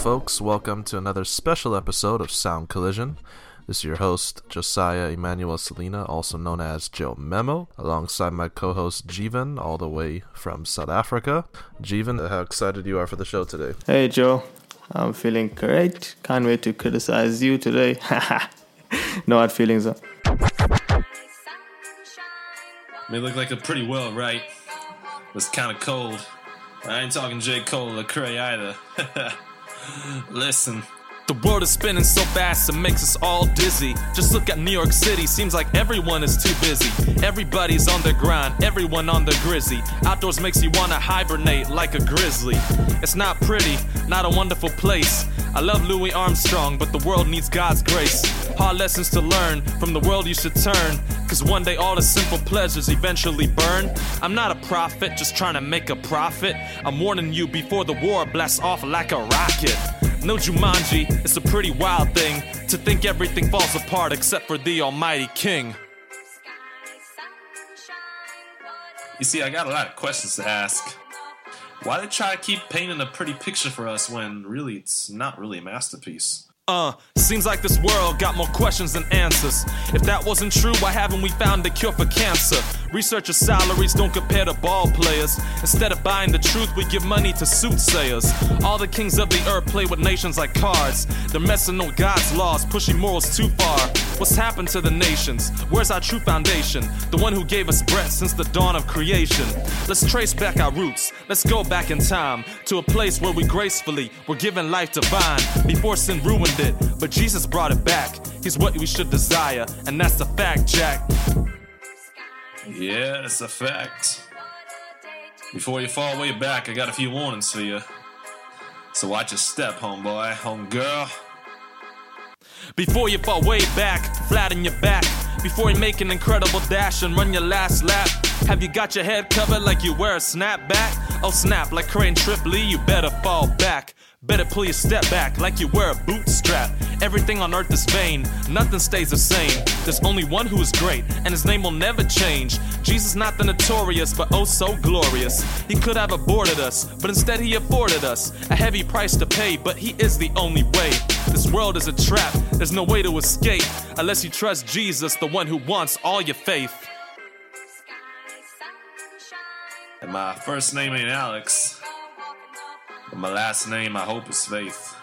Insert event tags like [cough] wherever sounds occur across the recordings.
folks. Welcome to another special episode of Sound Collision. This is your host, Josiah Emmanuel Salina, also known as Joe Memo, alongside my co host, Jivan, all the way from South Africa. Jivan, how excited you are for the show today? Hey, Joe. I'm feeling great. Can't wait to criticize you today. [laughs] no hard feelings. Though. May look like a pretty well, right? It's kind of cold. I ain't talking J. Cole or Cray either. [laughs] Listen. The world is spinning so fast it makes us all dizzy. Just look at New York City, seems like everyone is too busy. Everybody's on their grind, everyone on their grizzy. Outdoors makes you wanna hibernate like a grizzly. It's not pretty, not a wonderful place. I love Louis Armstrong, but the world needs God's grace. Hard lessons to learn, from the world you should turn. Cause one day all the simple pleasures eventually burn. I'm not a prophet, just trying to make a profit. I'm warning you before the war blasts off like a rocket. No Jumanji, it's a pretty wild thing to think everything falls apart except for the Almighty King. You see, I got a lot of questions to ask. Why they try to keep painting a pretty picture for us when really it's not really a masterpiece? Uh, seems like this world got more questions than answers. If that wasn't true, why haven't we found a cure for cancer? Researchers' salaries don't compare to ball players. Instead of buying the truth, we give money to soothsayers. All the kings of the earth play with nations like cards. They're messing with God's laws, pushing morals too far. What's happened to the nations? Where's our true foundation? The one who gave us breath since the dawn of creation. Let's trace back our roots. Let's go back in time to a place where we gracefully were given life divine before sin ruined it. But Jesus brought it back. He's what we should desire, and that's the fact, Jack. Yeah, it's a fact. Before you fall way back, I got a few warnings for you. So watch your step, homeboy, homegirl. Before you fall way back, flat on your back. Before you make an incredible dash and run your last lap. Have you got your head covered like you wear a snapback? Oh snap, like Crane Trip Lee, you better fall back. Better pull your step back like you wear a bootstrap. Everything on earth is vain, nothing stays the same. There's only one who is great, and his name will never change. Jesus, not the notorious, but oh so glorious. He could have aborted us, but instead he afforded us a heavy price to pay, but he is the only way. This world is a trap, there's no way to escape unless you trust Jesus, the one who wants all your faith. And my first name ain't Alex. But my last name, I hope, is Faith.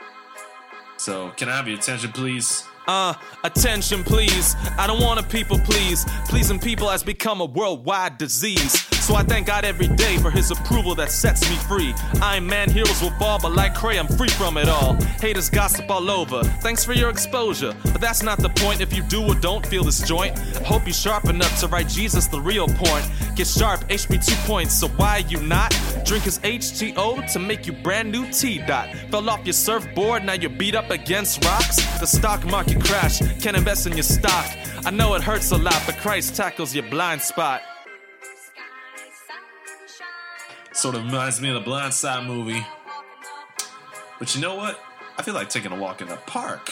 So, can I have your attention, please? Uh, attention please. I don't wanna people please. Pleasing people has become a worldwide disease. So I thank God every day for his approval that sets me free. I'm man, heroes will fall, but like Cray, I'm free from it all. Haters gossip all over. Thanks for your exposure. But that's not the point if you do or don't feel this joint. Hope you're sharp enough to write Jesus the real point. Get sharp, HP 2 points, so why you not? Drink his H2O to make you brand new T dot. Fell off your surfboard, now you're beat up against rocks. The stock market crash, can't invest in your stock. I know it hurts a lot, but Christ tackles your blind spot. Sort of reminds me of the Blind Side movie. But you know what? I feel like taking a walk in the park.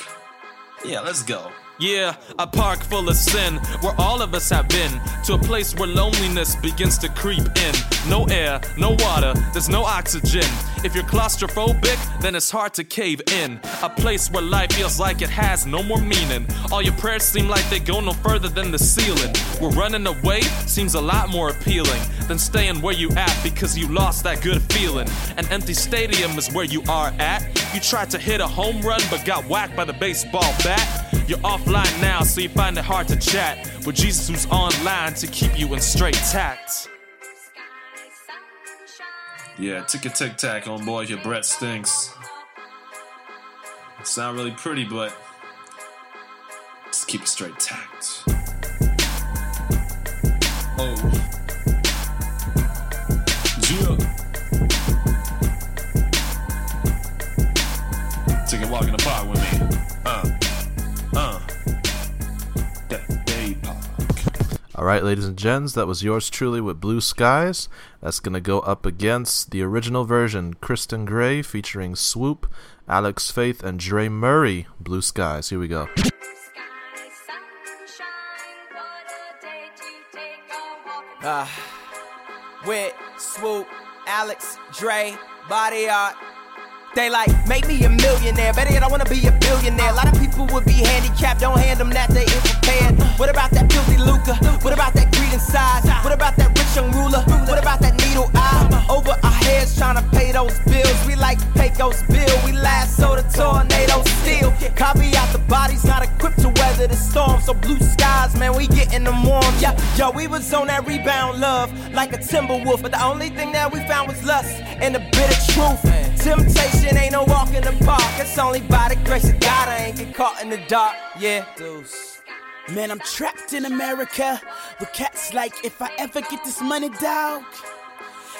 Yeah, let's go. Yeah, a park full of sin where all of us have been. To a place where loneliness begins to creep in. No air, no water, there's no oxygen. If you're claustrophobic, then it's hard to cave in. A place where life feels like it has no more meaning. All your prayers seem like they go no further than the ceiling. Where running away seems a lot more appealing than staying where you at because you lost that good feeling. An empty stadium is where you are at. You tried to hit a home run but got whacked by the baseball bat. You're offline now, so you find it hard to chat with Jesus who's online to keep you in straight tact. Yeah, tick a tic tac on boy, your breath stinks. It's not really pretty, but just keep it straight tact. Oh. Yeah. Right, ladies and gents, that was yours truly with Blue Skies. That's going to go up against the original version, Christon Gray featuring Swoope, Alex Faith, and Dre Murray, Blue Skies. Here we go. Uh, with Swoope, Alex, Dre, Body Art. They like, make me a millionaire. Better yet, I wanna be a billionaire. A lot of people would be handicapped, don't hand them that, they ain't prepared. What about that filthy Luca? What about that greed inside? What about that rich young ruler? What about that needle eye? Over our heads trying to pay those bills. We like Pecos bill, we last so the tornado steel. Copy out the bodies, not equipped to weather the storm. So blue skies, man, we getting them warm. Yeah, yo, we was on that rebound love like a timber wolf. But the only thing that we found was lust and a bit of truth. Temptation ain't no walk in the park. It's only by the grace of God I ain't get caught in the dark. Yeah. Deuce. Man, I'm trapped in America with cats like if I ever get this money, dog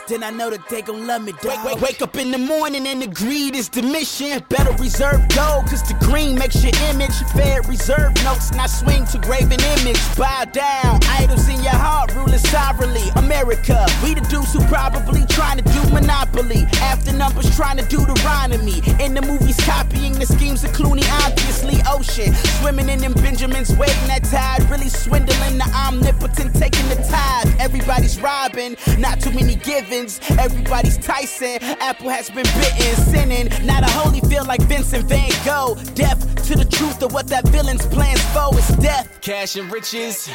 then I know that they gon' love me, dog. Wake, wake, up in the morning and the greed is the mission. Better reserve gold, cause the green makes your image. Fair reserve notes, not swing to graven image. Bow down, idols in your heart, ruling sovereignly. America, we the dudes who probably trying to do Monopoly. After numbers trying to do the Deuteronomy. In the movies, copying the schemes of Clooney, obviously ocean. Swimming in them Benjamins, waiting that tide. Really swindling the omnipotent, taking the tide. Everybody's robbing, not too many giving. Everybody's Tyson. Apple has been bitten, sinning. Not a holy feel like Vincent Van Gogh. Deaf to the truth of what that villain's plans for is death. Cash and riches,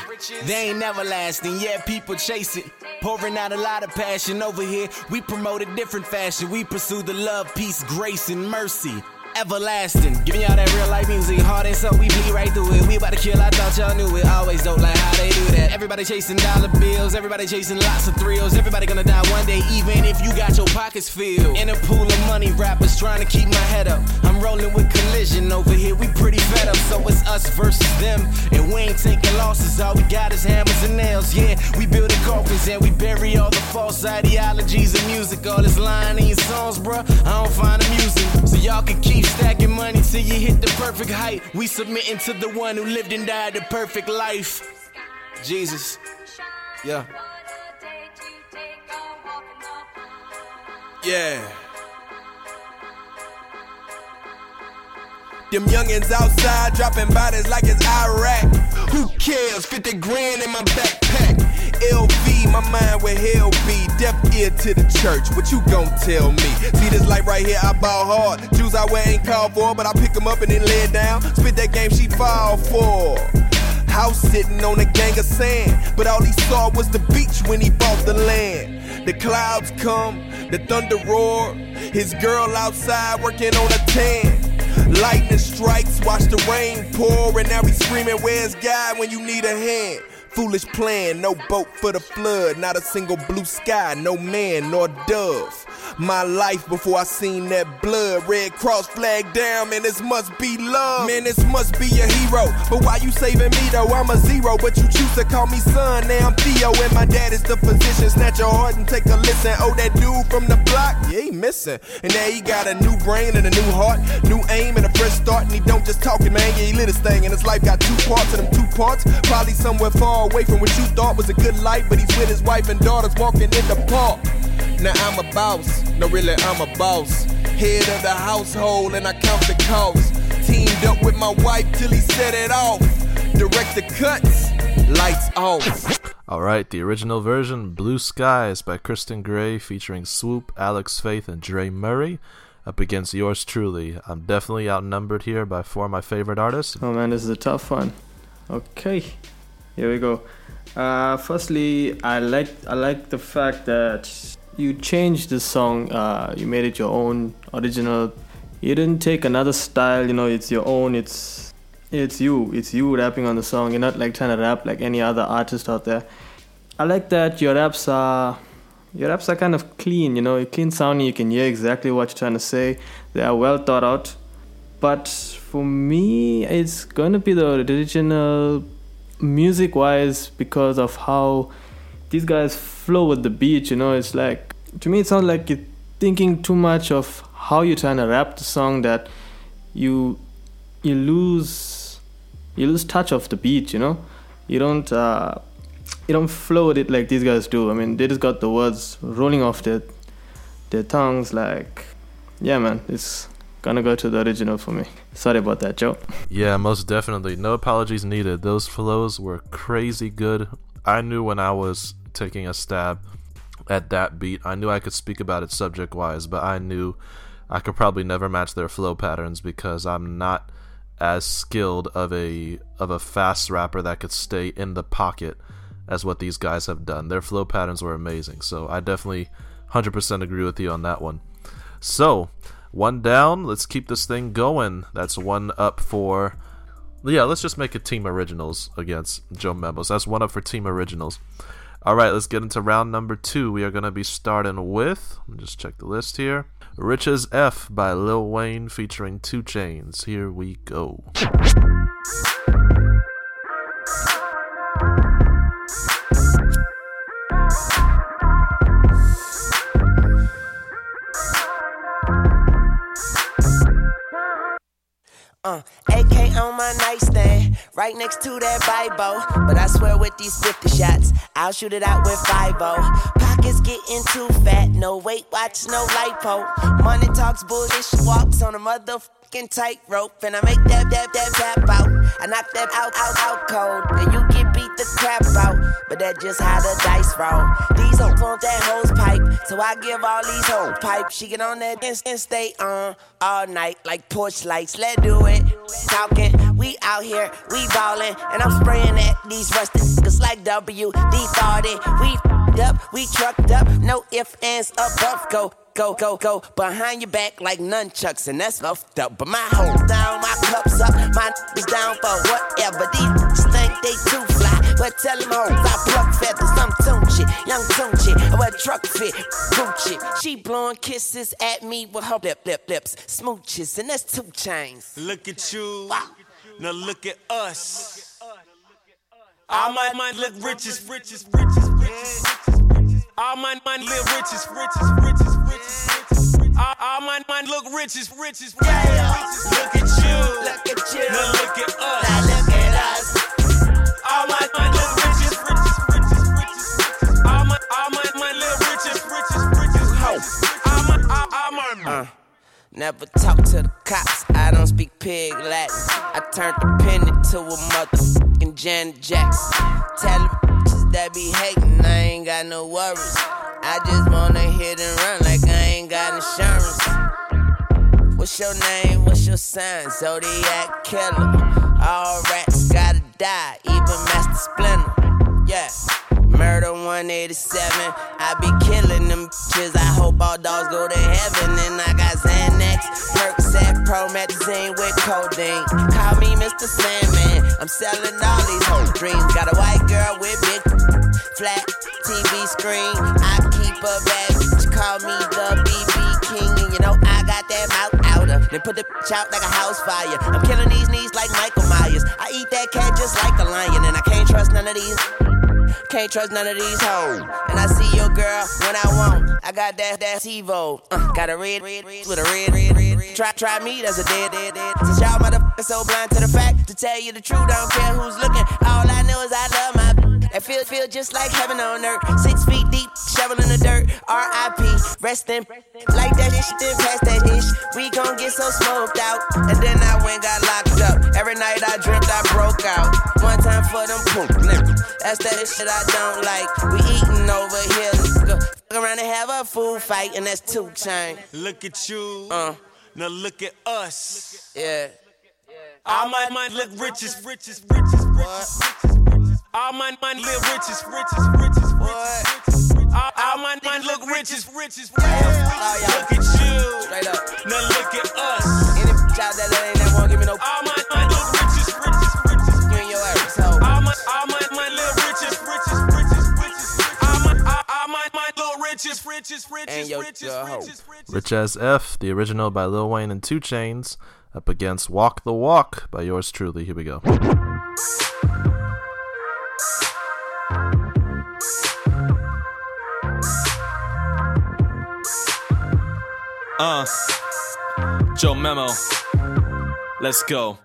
they ain't never lasting. Yeah, people chase it. Pouring out a lot of passion over here. We promote a different fashion. We pursue the love, peace, grace, and mercy everlasting. Giving y'all that real life music, hard and so we bleed right through it. We about to kill, I thought y'all knew it. Always don't like how they do that. Everybody chasing dollar bills, everybody chasing lots of thrills. Everybody gonna die one day, even if you got your pockets filled. In a pool of money, rappers trying to keep my head up. I'm rolling with collision over here, we pretty fed up. So it's us versus them, and we ain't taking losses. All we got is hammers and nails. Yeah, we building coffins and we bury all the false ideologies and music. All this lying in your songs, bruh, I don't find amusing. So y'all can keep stacking money till you hit the perfect height. We submitting to the one who lived and died the perfect life. Jesus. Yeah. Yeah. Them youngins outside dropping bodies like it's Iraq. Who cares? 50 grand in my backpack. LV, my mind where hell be. Deaf ear to the church. What you gon' tell me? See this life right here, I ball hard. Shoes I wear ain't called for, but I pick them up and then lay it down. Spit that game she fall for. House sitting on a gang of sand, but all he saw was the beach when he bought the land. The clouds come, the thunder roar. His girl outside working on a tan. Lightning strikes, watch the rain pour, and now he's screaming, Where's God when you need a hand? Foolish plan, no boat for the flood, not a single blue sky, no man nor dove. My life before I seen that blood, red cross flag down, man, this must be love. Man, this must be a hero. But why you saving me though? I'm a zero, but you choose to call me son. Now I'm Theo, and my dad is the physician. Snatch your heart and take a listen. Oh, that dude from the block, yeah, he missing. And now he got a new brain and a new heart, new aim and a fresh start. And he don't just talking, man, yeah, he lit his thing. And his life got two parts, and them two parts probably somewhere far away from what you thought was a good life. But he's with his wife and daughters walking in the park. Now I'm a boss, no really I'm a boss. Head of the household and I count the costs. Teamed up with my wife till he set it off. Direct the cuts, lights off. Alright, the original version, Blue Skies by Christon Gray, featuring Swoope, Alex Faith, and Dre Murray, up against yours truly. I'm definitely outnumbered here by four of my favorite artists. Oh man, this is a tough one. Okay, here we go. Uh, firstly, I like I like the fact that you changed the song. Uh, you made it your own original. You didn't take another style. You know, it's your own. It's it's you. It's you rapping on the song. You're not like trying to rap like any other artist out there. I like that your raps are your raps are kind of clean. You know, you're clean sounding. You can hear exactly what you're trying to say. They are well thought out. But for me, it's to be the original music wise because of how these guys flow with the beat you know it's like to me it sounds like you're thinking too much of how you're trying to rap the song that you you lose you lose touch of the beat you know? You don't uh, you don't flow with it like these guys do. I mean they just got the words rolling off their their tongues like yeah man it's gonna go to the original for me. Sorry about that, Joe. Yeah, most definitely. No apologies needed. Those flows were crazy good. I knew when I was taking a stab at that beat, I knew I could speak about it subject wise, but I knew I could probably never match their flow patterns because I'm not as skilled of a of a fast rapper that could stay in the pocket as what these guys have done. Their flow patterns were amazing. So I definitely 100% agree with you on that one. So, one down. Let's keep this thing going. That's one up for. Yeah, let's just make it Team Originals against Joe Memos. That's one up for Team Originals. All right, let's get into round number two. We are going to be starting with. Let me just check the list here. Rich as F by Lil Wayne featuring 2 Chainz. Here we go. Uh, AK on my nightstand, right next to that Bible. But I swear with these 50 shots, I'll shoot it out with 5 Pockets getting too fat, no weight watch, no lipo. Money talks bullshit, walks on a motherfucking tightrope. And I make that, that, that tap out. I knock that out, out, out cold. And you get beat the crap out. But that just how the dice roll. These hoes want that hose pipe. So I give all these hoes pipe. She get on that and, and stay on all night like porch lights. Let's do it. Talking, we out here, we ballin'. And I'm spraying at these rusted niggas like WD 40. We up, we trucked up. No ifs, ands, above. Go go, go, go behind your back like nunchucks, and that's fucked up. But my hoe down, my cups up, my is down for whatever. These think they too fly, but tell them hoes I pluck feathers. I'm Tunechi, young Tunechi, I wear truck fit, Gucci. She blowing kisses at me with her lip, lip, lips, smooches, and that's 2 Chainz. Look at you, now look at us. All my mind look riches, riches, riches, riches. All my mind live riches, riches, riches, riches. All, all my mind look riches, riches, riches. Look at you, Look at you, now look at us. now look at us. All my mind live riches, riches, riches, riches. All my, all my mind live riches, riches, riches, riches. All all my. Never talk to the cops, I don't speak pig Latin. I turned the pen into a motherfucking Janet Jackson. Tell that be hating, I ain't got no worries. I just wanna hit and run like I ain't got insurance. What's your name? What's your sign? Zodiac killer. All rats gotta die, even Master Splinter. Yeah. Murder 187. I be killing them bitches. I hope all dogs go to heaven. And I got Xanax, Percocet, Promethazine with codeine. Call me Mr. Sandman. I'm selling all these whole dreams. Got a white girl with big flat TV screen. I keep a bad bitch. Call me the BB King. And you know I got that mouth outer. Then put the bitch out like a house fire. I'm killing these knees like Michael Myers. I eat that cat just like a lion. And I can't trust none of these. Can't trust none of these hoes. And I see your girl when I want. I got that that TiVo. Uh, got a red, red, red with a red, red, red, red. Try, try me, that's a dead, dead, dead. Since y'all motherfuckers so blind to the fact, to tell you the truth, I don't care who's looking. All I know is I love my. That feel, feel just like heaven on earth. Six feet deep, shovel in the dirt. R.I.P. Resting like that ish, then past that ish. We gon' get so smoked out. And then I went got locked up. Every night I dreamt I broke out. One time for them poop niggas. That's that shit I don't like. We eating over here. Fuck around and have a food fight, and that's 2 Chainz. Look at you, Uh, now look at us. yeah. All my mind look riches, riches, riches, riches. All my mind live riches, riches, riches, riches. All, all my mind look riches, riches, riches. Look oh, at you, Straight up. now look at us. Any bitch out there that ain't that won't give me no All my mind look riches, riches, riches. you and your ass. So, All my, all my mind live riches, riches, riches, riches. All my, all, all my mind look riches, riches, And riches, your- riches, your hoe. riches, riches. Rich as F, the original by Lil Wayne and 2 Chainz, up against Walk the Walk by yours truly. Here we go. Uh, Joe Memo, let's go.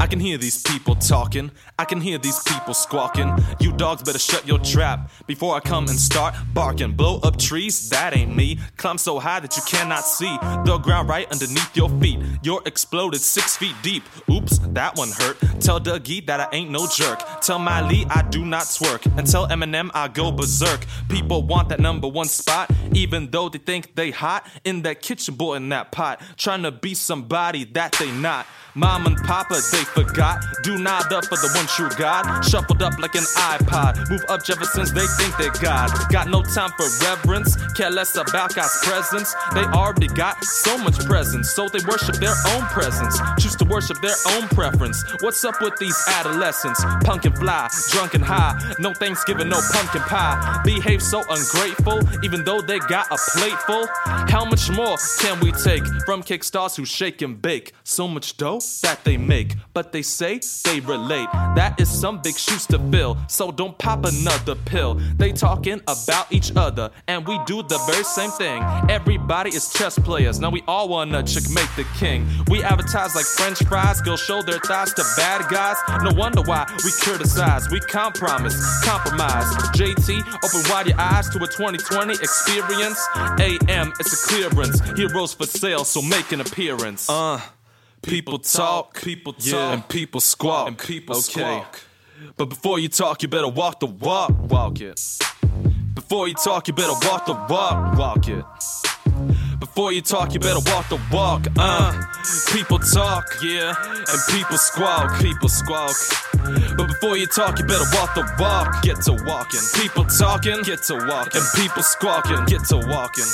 I can hear these people talking. I can hear these people squawking. You dogs better shut your trap before I come and start barking. Blow up trees, that ain't me. Climb so high that you cannot see the ground right underneath your feet. You're exploded six feet deep. Oops, that one hurt. Tell Dougie that I ain't no jerk. Tell Miley I do not twerk. And tell Eminem I go berserk. People want that number one spot. Even though they think they hot in that kitchen boy in that pot, trying to be somebody that they not. Mom and Papa, they forgot. Do not up for the one true God. Shuffled up like an iPod. Move up Jeffersons, they think they're God. Got no time for reverence. Care less about God's presence. They already got so much presence, so they worship their own presence. Choose to worship their own preference. What's up with these adolescents? Pumpkin fly, drunk and high. No Thanksgiving, no pumpkin pie. Behave so ungrateful, even though they got a plate full. How much more can we take from kickstars who shake and bake? So much dough that they make, but they say they relate. That is some big shoes to fill, so don't pop another pill. They talking about each other, and we do the very same thing. Everybody is chess players, now we all wanna checkmate the king. We advertise like French fries, girls show their thighs to bad guys. No wonder why we criticize, we compromise, compromise. JT, open wide your eyes to a 2020 experience. AM, it's a clearance. Heroes for sale, so make an appearance. Uh. People talk, people talk, yeah. and people squawk, and people okay. squawk. But before you talk, you better walk the walk, walk it. Before you talk, you better walk the walk, walk it. Before you talk, you better walk the walk. Uh, people talk, yeah, and people squawk, people squawk. But before you talk, you better walk the walk. Get to walking. People talking, get to walking. And people squawking, get to walking.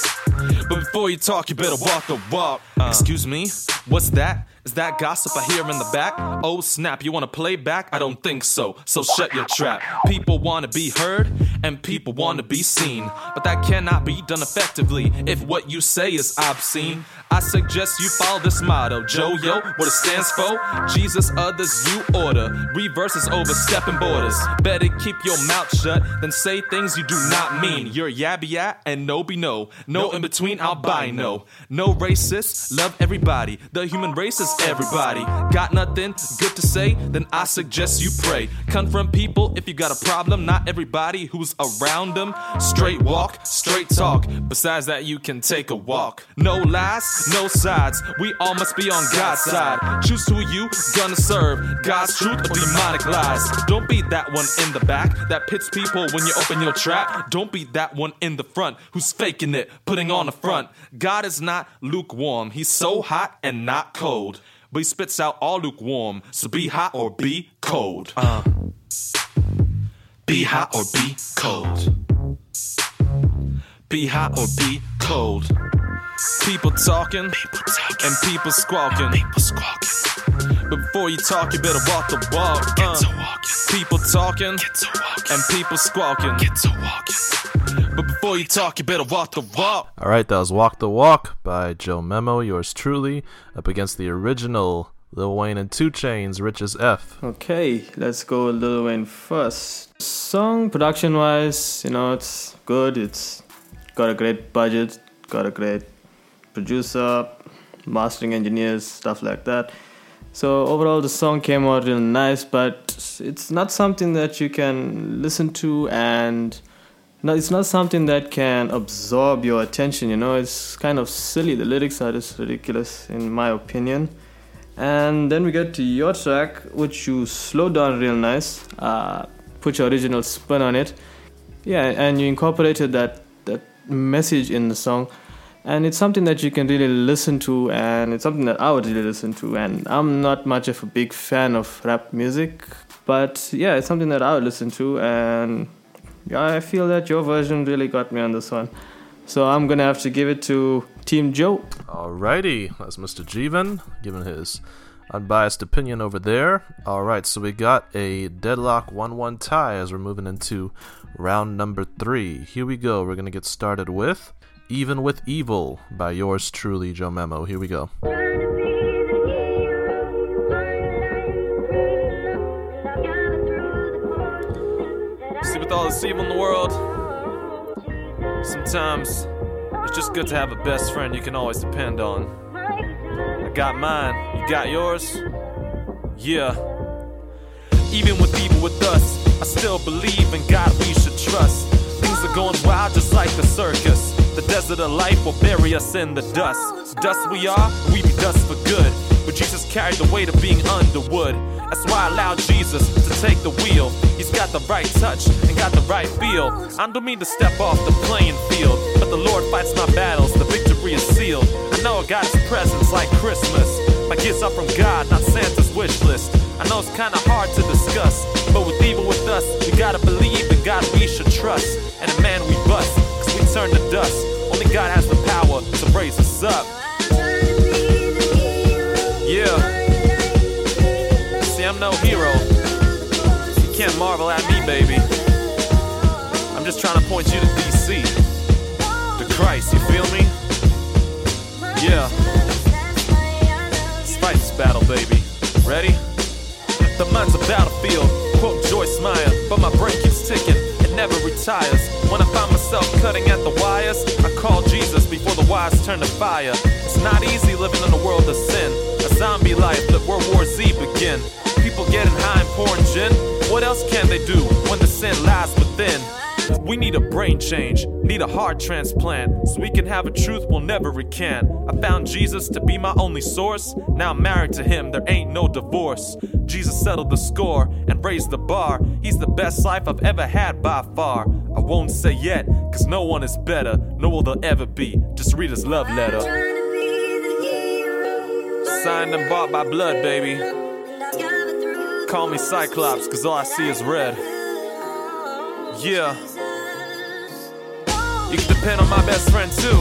But before you talk, you better walk the walk. Uh, Excuse me, what's that? Is that gossip I hear in the back? Oh snap, you wanna play back? I don't think so, so shut your trap. People wanna be heard, and people wanna be seen. But that cannot be done effectively if what you say is obscene. I suggest you follow this motto Joe Yo, what it stands for Jesus, others, you order. Reverses overstepping borders. Better keep your mouth shut than say things you do not mean. You're yabby yat and no be no. No in between, I'll albino. No racist, love everybody. The human race is everybody. Got nothing good to say? Then I suggest you pray. Confront people if you got a problem, not everybody who's around them. Straight walk, straight talk. Besides that, you can take a walk. No lies, no sides. We all must be on God's side. Choose who you gonna serve. God's truth or demonic lies. Don't be that one in the back that pits people when you open your trap. Don't be that one in the front who's faking it, putting on a front. God is not lukewarm. He's so hot and not cold but he spits out all lukewarm. So be hot or be cold. Uh, be hot or be cold. Be hot or be cold. People talking, people talking, and people squawking. People squawking. But before you talk, you better walk the walk. Uh, Get to walking. People talking, Get to walking, and people squawking. Get to walking. But before you talk, you better walk the walk. All right, that was "Walk the Walk" by Joe Memo, yours truly, up against the original Lil Wayne and 2 Chainz, Rich as F. Okay, let's go Lil Wayne first. Song production wise, you know, it's good. It's got a great budget, got a great producer, mastering engineers, stuff like that. So overall, the song came out really nice, but it's not something that you can listen to and no, it's not something that can absorb your attention. You know, it's kind of silly. The lyrics are just ridiculous, in my opinion. And then we get to your track, which you slow down real nice, uh, put your original spin on it. Yeah, and you incorporated that that message in the song and it's something that you can really listen to and it's something that i would really listen to and i'm not much of a big fan of rap music but yeah it's something that i would listen to and i feel that your version really got me on this one so i'm gonna have to give it to team joe alrighty that's mr jivan giving his unbiased opinion over there alright so we got a deadlock 1-1 tie as we're moving into round number three here we go we're gonna get started with even with Evil by yours truly, Joe Memo. Here we go. With all this evil in the world, sometimes it's just good to have a best friend you can always depend on. I got mine, you got yours? Yeah. Even with evil with us, I still believe in God we should trust. Things are going wild just like the circus. The desert of life will bury us in the dust. Dust we are, we be dust for good. But Jesus carried the weight of being underwood. That's why I allowed Jesus to take the wheel. He's got the right touch and got the right feel. I don't mean to step off the playing field, but the Lord fights my battles, the victory is sealed. I know I got his presence like Christmas. My gifts are from God, not Santa's wish list. I know it's kinda hard to discuss, but with evil with us, we gotta believe in God we should trust. And a man we bust, cause we turn to dust. Only God has the power to raise us up. Yeah. I'm no hero. You can't marvel at me, baby. I'm just trying to point you to DC. To Christ, you feel me? Yeah. This battle, baby. Ready? The mind's a battlefield. Quote Joyce Meyer, but my brain keeps ticking. It never retires. When I find myself cutting at the wires, I call Jesus before the wires turn to fire. It's not easy living in a world of sin. A zombie life, let World War Z begin. People getting high and pouring gin. What else can they do when the sin lies within? We need a brain change, need a heart transplant, so we can have a truth we'll never recant. I found Jesus to be my only source. Now I'm married to him, there ain't no divorce. Jesus settled the score and raised the bar. He's the best life I've ever had by far. I won't say yet, cause no one is better, nor will there ever be. Just read his love letter. Signed and bought by blood, baby. Call me Cyclops, cause all I see is red. Yeah. You can depend on my best friend too.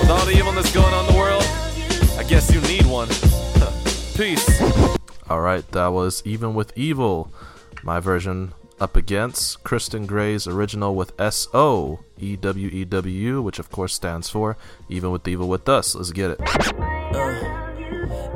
With all the evilness going on in the world, I guess you need one. Peace. Alright, that was Even with Evil. My version up against Christon Gray's original with S O E W E W which of course stands for Even with Evil with Us. Let's get it.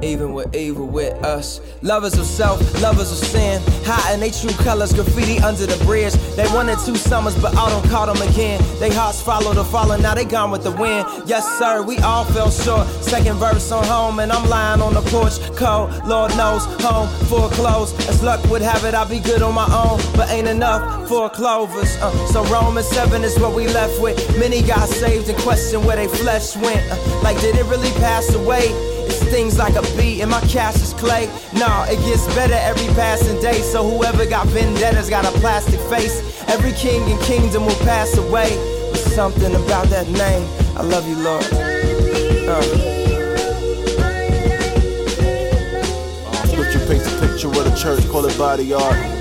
Even with evil with us. Lovers of self, lovers of sin. Hiding they true colors, graffiti under the bridge. They wanted two summers, but autumn caught them again. They hearts follow the falling, now they gone with the wind. Yes, sir, we all fell short. Second verse on home, and I'm lying on the porch. Cold, Lord knows, home foreclosed. As luck would have it, I'll be good on my own, but ain't enough for clovers. Uh, so Romans 7 is what we left with. Many got saved and question where they flesh went. Uh, like, did it really pass away? It stings like a bee, and my cash is clay. Nah, it gets better every passing day. So whoever got vendettas got a plastic face. Every king and kingdom will pass away. But something about that name, I love you, Lord. Uh. Scripture paints a picture of the church, call it body art.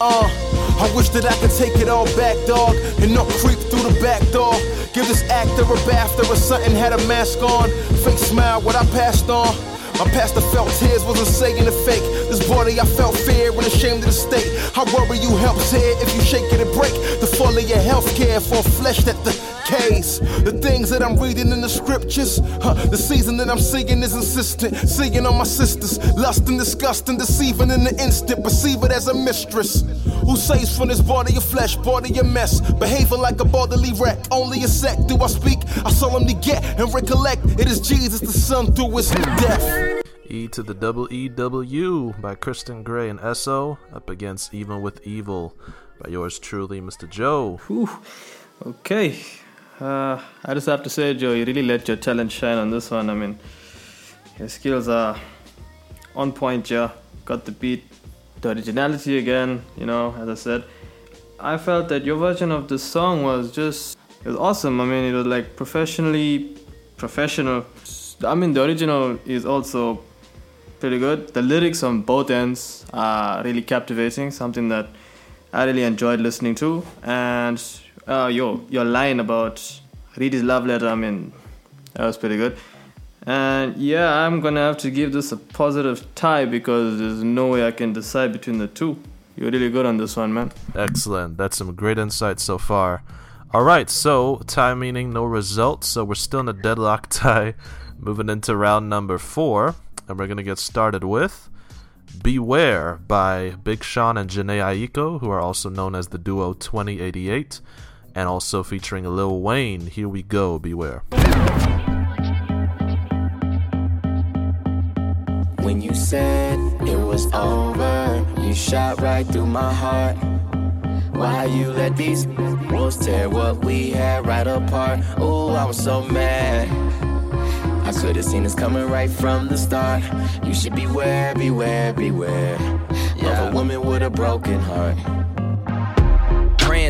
Uh. I wish that I could take it all back, dog, and not creep through the back door. Give this actor a bath, there was something had a mask on. Fake smile, what I passed on. My pastor felt tears, wasn't saying the fake. This body, I felt fear and ashamed of the state. I worry you helps here if you shake it and break the fall of your healthcare for flesh that decays. The things that I'm reading in the scriptures, huh, the season that I'm seeing is insistent. Seeing on my sisters, lust and disgust and deceiving in the instant. Perceive it as a mistress who saves from this body of flesh, body of mess. Behaving like a bodily wreck, only a sec do I speak. I solemnly get and recollect it is Jesus the Son through his death. E to the double E W by Christon Gray and SO up against Even with Evil by yours truly, Mr. Joe. Whew. Okay. Uh, I just have to say, Joe, you really let your talent shine on this one. I mean, your skills are on point, Joe. Got the beat, the originality again, you know, as I said. I felt that your version of the song was just, it was awesome. I mean, it was like professionally professional. I mean, the original is also pretty good. The lyrics on both ends are really captivating, something that I really enjoyed listening to. And uh, yo, your line about read his love letter, I mean, that was pretty good. And yeah, I'm gonna have to give this a positive tie because there's no way I can decide between the two. You're really good on this one, man. Excellent. That's some great insight so far. All right, so tie meaning no result, so we're still in a deadlock [laughs] tie. Moving into round number four, and we're gonna get started with Beware by Big Sean and Jhené Aiko, who are also known as the duo 2088, and also featuring Lil Wayne. Here we go, Beware. When you said it was over, you shot right through my heart. Why you let these wolves tear what we had right apart? Ooh, I was so mad. I could've seen this coming right from the start. You should beware, beware, beware of a woman with a broken heart.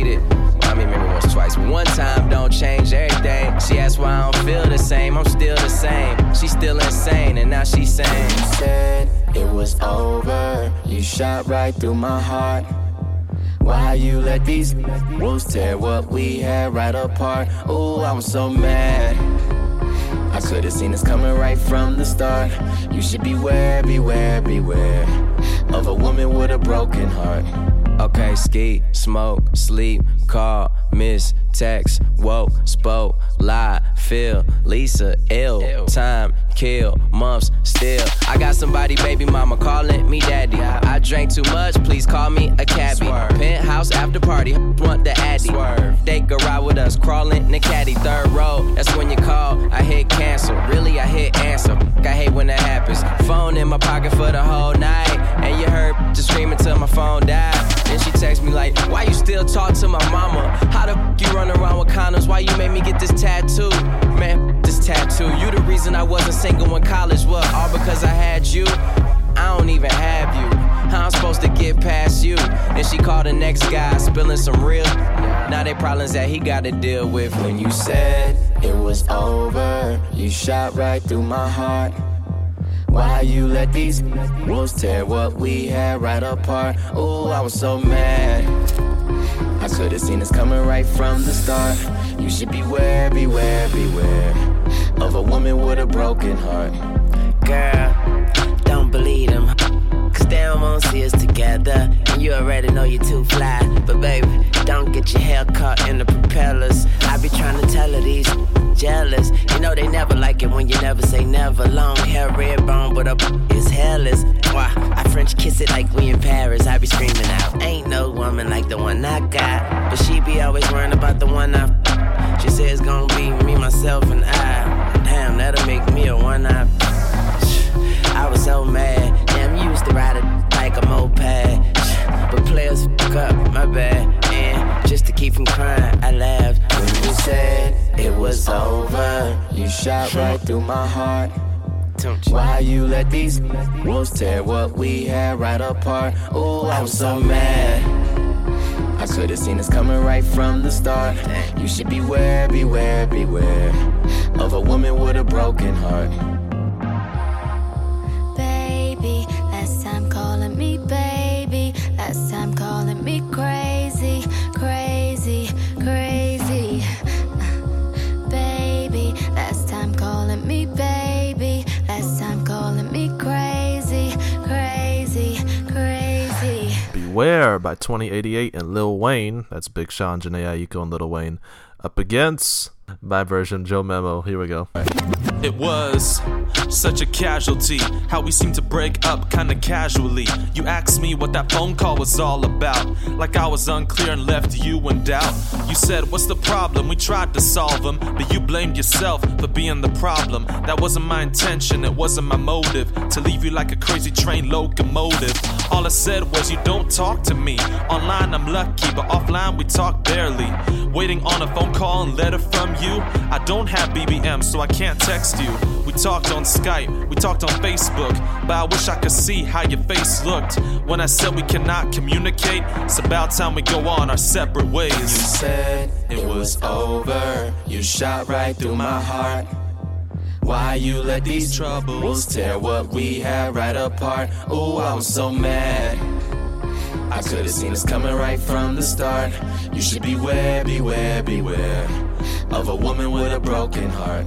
cheated. I maybe once, twice. One time don't change everything. She asked why I don't feel the same. I'm still the same. She's still insane, and now she's saying, You said it was over. You shot right through my heart. Why you let these wolves tear what we had right apart? Ooh, I'm so mad. I could've seen this coming right from the start. You should beware, beware, beware of a woman with a broken heart. Okay, ski, smoke, sleep, call, miss, text, woke, spoke, lie, feel, Lisa, ill, time, kill, months, still. I got somebody, baby mama, calling me daddy. I drank too much, please call me a cabbie. Penthouse after party, want the addy. They go ride with us, crawling in the caddy. Third row, that's when you call. I hit cancel, really I hit answer. I hate when that happens. Phone in my pocket for the whole night, and you heard just screaming till my phone died. Then she text me like, Why you still talk to my mama? How the f you run around with condoms? Why you made me get this tattoo? Man, this tattoo. You the reason I wasn't single in college. What? All because I had you? I don't even have you. How I'm supposed to get past you? Then she called the next guy, spilling some real. Now they problems that he got to deal with. When you said it was over, you shot right through my heart. Why you let these wolves tear what we had right apart? Ooh, I was so mad. I could've seen this coming right from the start. You should beware, beware, beware of a woman with a broken heart. Girl. Don't wanna see us together. And you already know you're too fly. But baby, don't get your hair caught in the propellers. I be trying to tell her these jealous. You know they never like it when you never say never. Long hair, red bone, but up is hairless. Why? I French kiss it like we in Paris. I be screaming out. Ain't no woman like the one I got. But she be always worrying about the one I. She said it's gonna be me, myself, and I. Damn, that'll make me a one eye. I was so mad. Used to ride it like a moped. But players fuck up, my bad. And just to keep from crying, I laughed. When you said it was over, you shot right through my heart. Why you let these wolves tear what we had right apart? Ooh, I was so mad. I could've seen this coming right from the start. You should beware, beware, beware of a woman with a broken heart. Beware by 2088 and Lil Wayne. That's Big Sean, Jhené Aiko, and Lil Wayne. Up against my version, Joe Memo. Here we go. It was such a casualty. How we seem to break up kinda casually. You asked me what that phone call was all about. Like I was unclear and left you in doubt. You said, What's the problem? We tried to solve them, but you blamed yourself for being the problem. That wasn't my intention, it wasn't my motive. To leave you like a crazy train locomotive. All I said was, You don't talk to me. Online I'm lucky, but offline we talk barely. Waiting on a phone call and letter from you. I don't have BBM, so I can't text you. We talked on Skype, we talked on Facebook, but I wish I could see how your face looked. When I said we cannot communicate, it's about time we go on our separate ways. You said it was over, you shot right through my heart. Why you let these troubles tear what we had right apart? Ooh, I was so mad. I could have seen this coming right from the start. You should beware, beware, beware of a woman with a broken heart.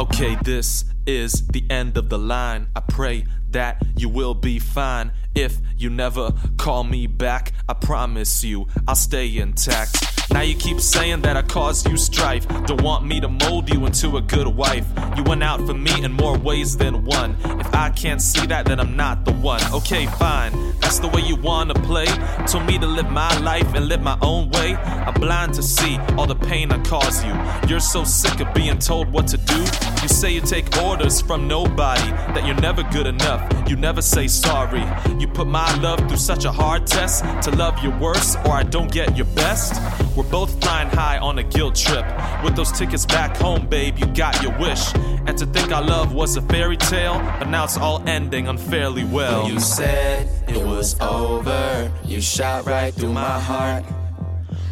Okay, this is the end of the line. I pray that you will be fine. If you never call me back, I promise you I'll stay intact. Now you keep saying that I caused you strife. Don't want me to mold you into a good wife. You went out for me in more ways than one. If I can't see that, then I'm not the one. Okay, fine. That's the way you wanna play. Told me to live my life and live my own way. I'm blind to see all the pain I cause you. You're so sick of being told what to do. You say you take orders from nobody, that you're never good enough. You never say sorry. You put my love through such a hard test to love your worst, or I don't get your best. We're both flying high on a guilt trip. With those tickets back home, babe, you got your wish. And to think our love was a fairy tale, but now it's all ending unfairly well. You said it was over. You shot right through my heart.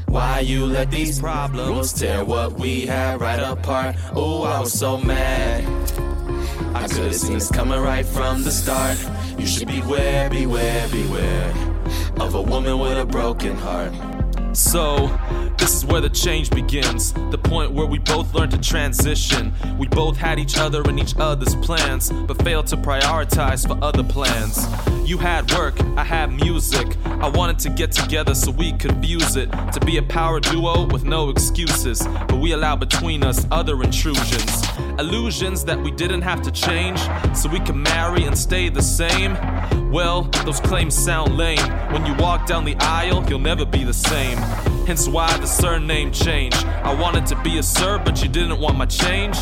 Why you let these problems tear what we had right apart? Oh, I was so mad. I could've seen this coming right from the start. You should beware, beware, beware of a woman with a broken heart. So, this is where the change begins. The point where we both learned to transition. We both had each other and each other's plans, but failed to prioritize for other plans. You had work, I had music. I wanted to get together so we could fuse it. To be a power duo with no excuses. But we allowed between us other intrusions. Illusions that we didn't have to change, so we could marry and stay the same. Well, those claims sound lame. When you walk down the aisle, you'll never be the same. Hence why the surname change. I wanted to be a sir, but you didn't want my change.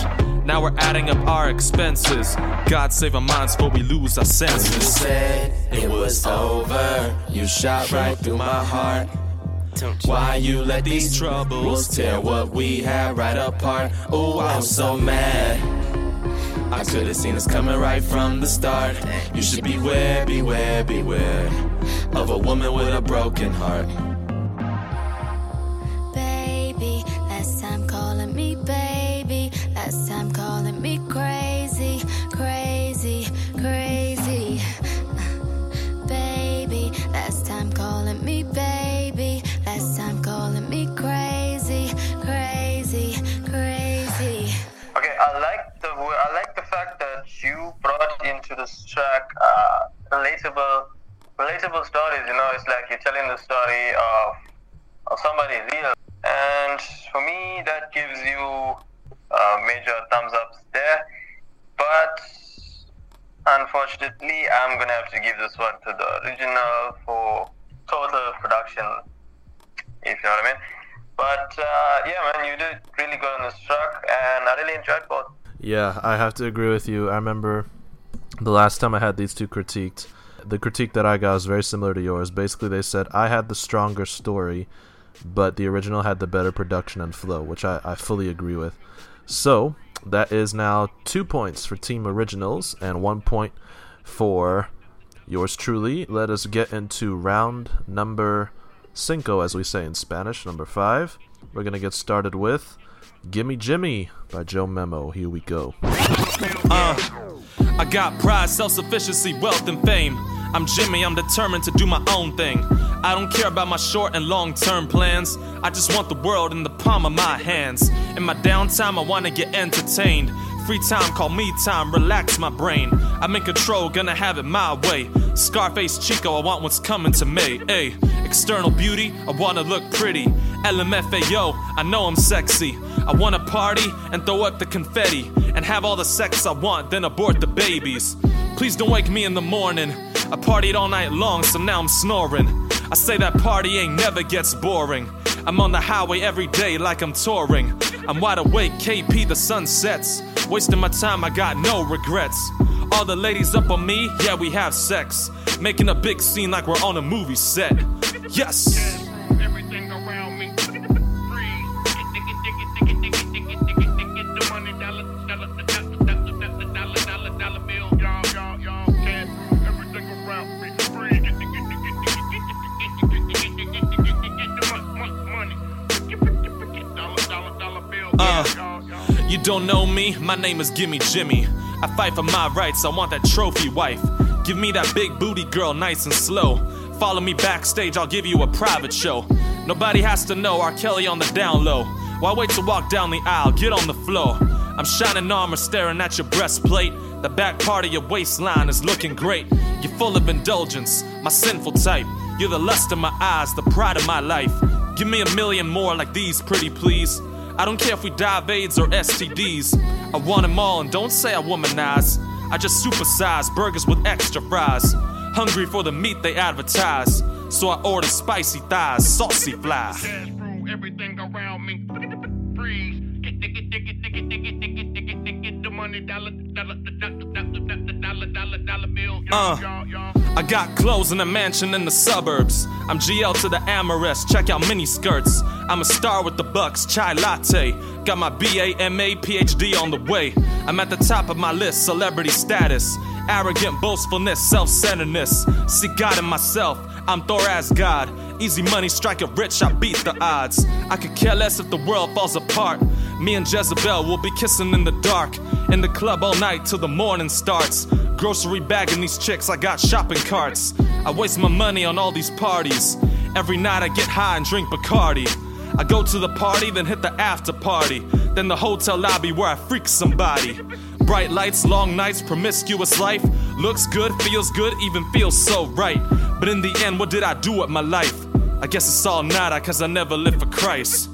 Now we're adding up our expenses. God save our minds before we lose our senses. You said it was over. You shot right through my heart. Why you let these troubles tear what we had right apart? Oh, I'm so mad. I could've seen this coming right from the start. You should beware, beware, beware of a woman with a broken heart. Into this track uh, relatable relatable stories. You know, it's like you're telling the story of of somebody real, and for me that gives you uh, major thumbs ups there. But unfortunately, I'm gonna have to give this one to the original for total production. If you know what I mean. But uh, yeah, man, you did really good on this track, and I really enjoyed both. Yeah, I have to agree with you. I remember the last time I had these two critiqued. The critique that I got was very similar to yours. Basically, they said I had the stronger story, but the original had the better production and flow, which I, I fully agree with. So, that is now two points for Team Originals and one point for yours truly. Let us get into round number cinco, as we say in Spanish, number five. We're going to get started with Gimme Jimmy by Joe Memo. Here we go. Uh, I got pride, self sufficiency, wealth, and fame. I'm Jimmy, I'm determined to do my own thing. I don't care about my short and long term plans. I just want the world in the palm of my hands. In my downtime, I wanna get entertained. Free time, call me time, relax my brain. I'm in control, gonna have it my way. Scarface Chico, I want what's coming to me. Ay, external beauty, I wanna look pretty. LMFAO, I know I'm sexy. I wanna party and throw up the confetti. And have all the sex I want, then abort the babies. Please don't wake me in the morning. I partied all night long, so now I'm snoring. I say that partying never gets boring. I'm on the highway every day like I'm touring. I'm wide awake, KP, the sun sets. Wasting my time, I got no regrets. All the ladies up on me, yeah, we have sex. Making a big scene like we're on a movie set. Yes! You don't know me? My name is Gimme Jimmy. I fight for my rights, I want that trophy wife. Give me that big booty girl nice and slow. Follow me backstage, I'll give you a private show. Nobody has to know R. Kelly on the down low. Why wait to walk down the aisle? Get on the floor. I'm shining armor staring at your breastplate. The back part of your waistline is looking great. You're full of indulgence, my sinful type. You're the lust of my eyes, the pride of my life. Give me a million more like these, pretty please. I don't care if we die of AIDS or STDs. I want them all, and don't say I womanize. I just supersize burgers with extra fries. Hungry for the meat they advertise. So I order spicy thighs, saucy fly. Everything around me freeze. Get, get, get, get, get, get, get, get, get, get, get, the money, dollar, dollar, dollar, dollar, dollar bill. Uh, I got clothes in a mansion in the suburbs. I'm GL to the amorous. Check out mini skirts. I'm a star with the bucks. Chai latte. Got my BA, MA, PhD on the way. I'm at the top of my list. Celebrity status. Arrogant boastfulness, self-centeredness. See God in myself. I'm Thor as God. Easy money, strike it rich, I beat the odds. I could care less if the world falls apart. Me and Jezebel will be kissing in the dark. In the club all night till the morning starts. Grocery bagging these chicks, I got shopping carts. I waste my money on all these parties. Every night I get high and drink Bacardi. I go to the party, then hit the after party. Then the hotel lobby where I freak somebody. Bright lights, long nights, promiscuous life. Looks good, feels good, even feels so right. But in the end, what did I do with my life? I guess it's all nada, cause I never lived for Christ.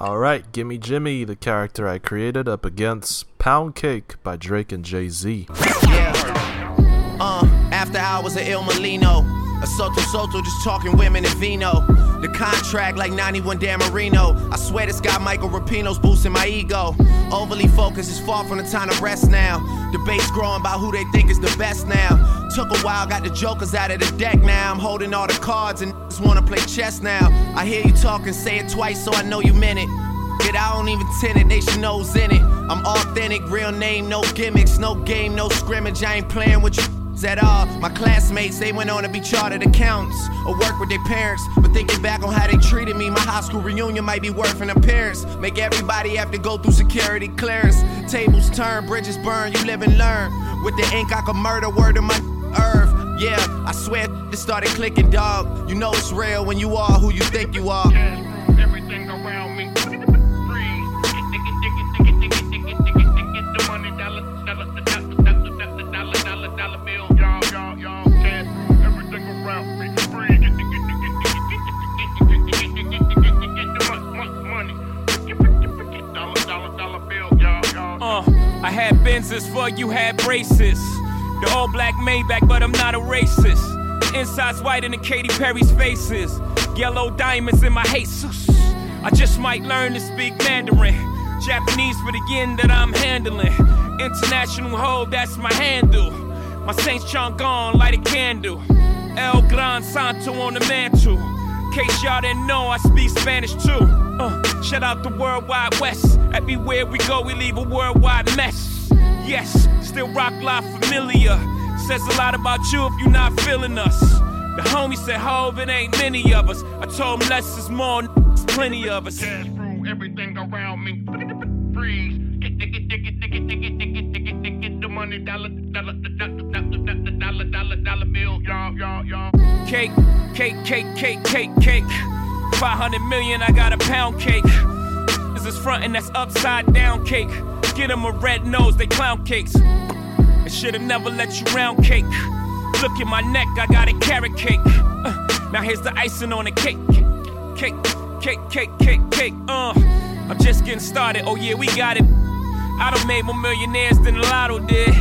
Alright, Gimme Jimmy, the character I created, up against Pound Cake by Drake and Jay Z. Yeah. Uh, after hours of Il Mulino. A Sotto Sotto just talking women and vino. The contract like 91 Dan Marino. I swear this guy Michael Rapino's boosting my ego. Overly focused is far from the time to rest now. Debates growing about who they think is the best now. Took a while, got the jokers out of the deck now. I'm holding all the cards and just wanna play chess now. I hear you talking, say it twice so I know you meant it. Yet I don't even tend it, should know's in it. I'm authentic, real name, no gimmicks, no game, no scrimmage. I ain't playing with you at all. My classmates, they went on to be chartered accountants or work with their parents. But thinking back on how they treated me, my high school reunion might be worth an appearance. Make everybody have to go through security clearance. Tables turn, bridges burn, you live and learn. With the ink, I could murder word of my earth. Yeah, I swear it started clicking, dog. You know it's real when you are who you think you are. Everything around had Benzes for you had braces. The all black Maybach, but I'm not a racist. The inside's whiter than Katy Perry's faces. Yellow diamonds in my Jesus. I just might learn to speak Mandarin. Japanese for the yen that I'm handling. International hold, that's my handle. My Saints chunk gone, light a candle. El Gran Santo on the mantle. Case y'all didn't know, I speak Spanish too. Uh, shout out the Worldwide West. Everywhere we go, we leave a worldwide mess. Yes, still rock live familiar. Says a lot about you if you're not feeling us. The homie said, Hove, it ain't many of us. I told him less is more, it's plenty of us. Cash through everything around me freeze. Get, get, get, get, get, get, get, get, get, the money, dollar, dollar, dollar, Cake, cake, cake, cake, cake, cake. 500 million, I got a pound cake. This is front and that's upside down cake. Get 'em a red nose, they clown cakes. I should've never let you round cake. Look at my neck, I got a carrot cake. Uh, now here's the icing on the cake. Cake, cake, cake, cake, cake. Uh, I'm just getting started. Oh yeah, we got it. I done made more millionaires than Lotto did.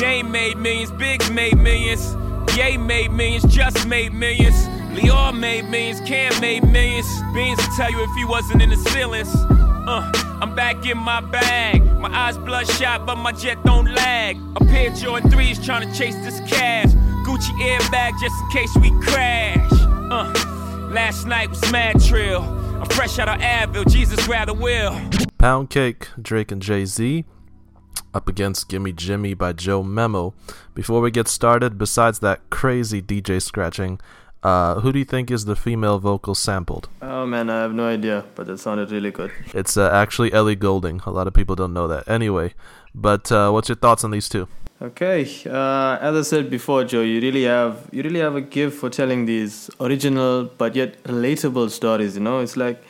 Dame made millions, Biggs made millions. Ye made millions, just made millions. Lyor made millions, Cam made millions. Beans will tell you if he wasn't in the ceilings. Uh, I'm back in my bag. My eyes bloodshot, but my jet don't lag. A pair of Jordan 3s trying to chase this cash. Gucci airbag just in case we crash. Uh, last night was mad trill. I'm fresh out of Advil, Jesus grab the wheel. Pound Cake, Drake and Jay Z, up against Gimme Jimmy by Joe Memo. Before we get started, besides that crazy DJ scratching, uh, who do you think is the female vocal sampled? Oh man, I have no idea, but it sounded really good. It's uh, actually Ellie Goulding. A lot of people don't know that. Anyway, but uh, what's your thoughts on these two? Okay, uh, as I said before, Joe, you really have you really have a gift for telling these original but yet relatable stories. You know, it's like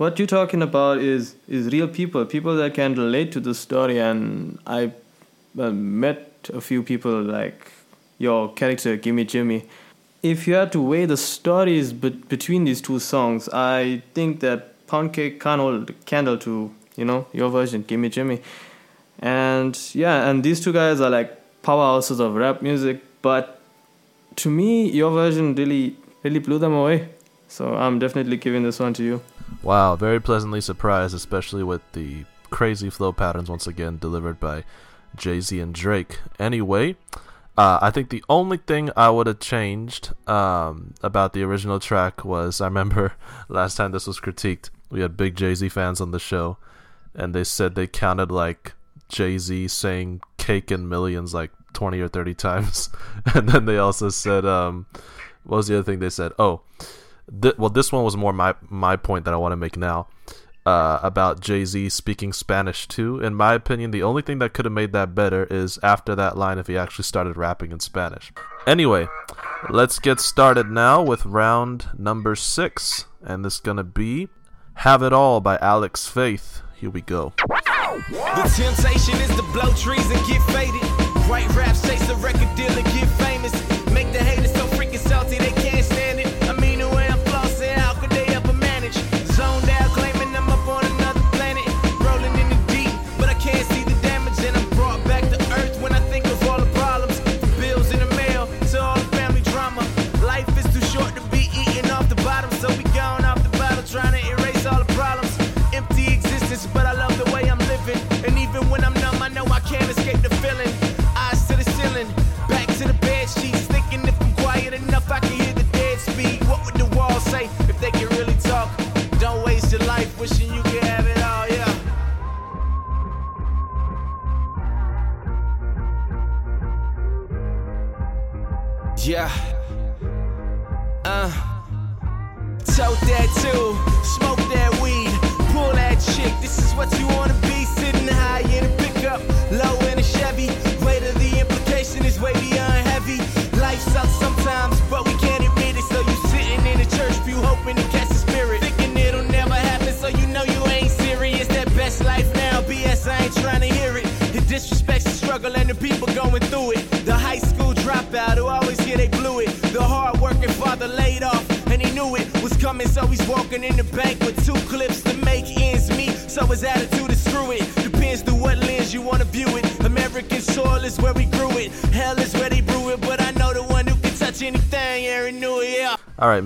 what you're talking about is is real people, people that can relate to the story. And I uh, met a few people like your character, Gimme Jimmy. If you had to weigh the stories be- between these two songs, I think that Pound Cake can't hold a candle to you know your version, Gimme Jimmy. And yeah, and these two guys are like powerhouses of rap music, but to me, your version really really blew them away. So I'm definitely giving this one to you. Wow, very pleasantly surprised, especially with the crazy flow patterns once again delivered by Jay Z and Drake. Anyway, uh, I think the only thing I would have changed um, about the original track was I remember [laughs] last time this was critiqued, we had big Jay Z fans on the show, and they said they counted like Jay Z saying cake in millions like 20 or 30 [laughs] times. and then they also said, um, what was the other thing they said? Oh, th- well, this one was more my my point that I want to make now uh, about Jay Z speaking Spanish too. In my opinion, the only thing that could have made that better is after that line if he actually started rapping in Spanish. Anyway, let's get started now with round number six, and this is gonna be "Have It All" by Alex Faith. Here we go. The temptation is to blow trees and get faded. Chase a record deal and get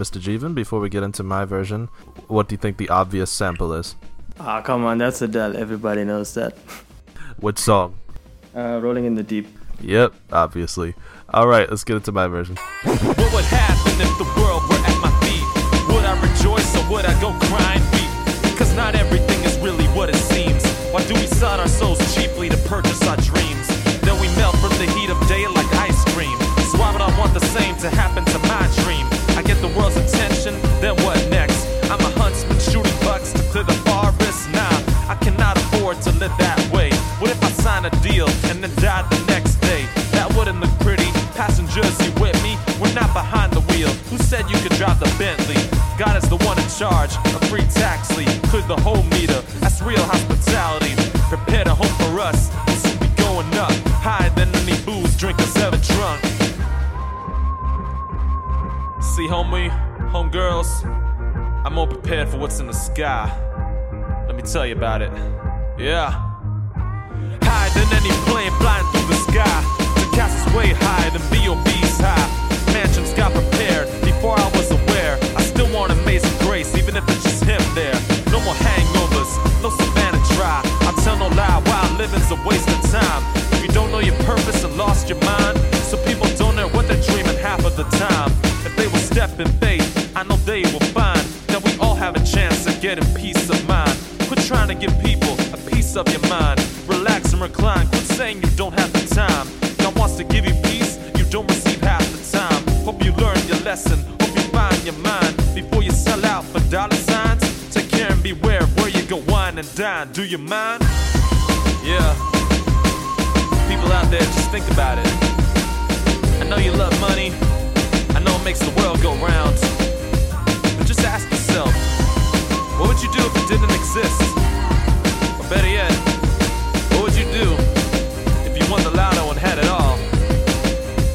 Mr. Jivan, before we get into my version, what do you think the obvious sample is? Ah, come on, that's Adele. Everybody knows that. [laughs] Which song? Uh, Rolling in the Deep. Yep, obviously. All right, let's get into my version. What would happen if the world were at my feet? Would I rejoice or would I go cry and weep? Cause not everything is really what it seems. Why do we sell our souls cheaply to purchase our dreams? Then we melt from the heat of day like ice cream. So why would I want the same to happen to the world's attention, then what next? I'm a huntsman shooting bucks to clear the forest. Nah, I cannot afford to live that way. What if I sign a deal and then die the next day? That wouldn't look pretty. Passengers, you with me? We're not behind the wheel. Who said you could drive the Bentley? God is the one in charge. A free taxi, clear the whole meter. That's real hospitality. Prepare to hope for us. See, homie, homegirls, I'm more prepared for what's in the sky. Let me tell you about it. Yeah. Higher than any plane flying through the sky. The castle's way higher than B.O.B.'s high. Mansions got prepared before I was aware. I still want amazing grace, even if it's just him there. No more hangovers, no Savannah dry. I tell no lie, while living's a waste of time. If you don't know your purpose and lost your mind, so people don't know what they're dreaming half of the time. Step in faith, I know they will find that we all have a chance of getting peace of mind. Quit trying to give people a piece of your mind. Relax and recline. Quit saying you don't have the time. God wants to give you peace, you don't receive half the time. Hope you learn your lesson. Hope you find your mind before you sell out for dollar signs. Take care and beware of where you go wine and dine. Do you mind? Yeah. People out there, just think about it. I know you love money. I makes the world go round. But just ask yourself, what would would you do if it didn't exist? Or better yet, what would you do if you won the lotto and had it all?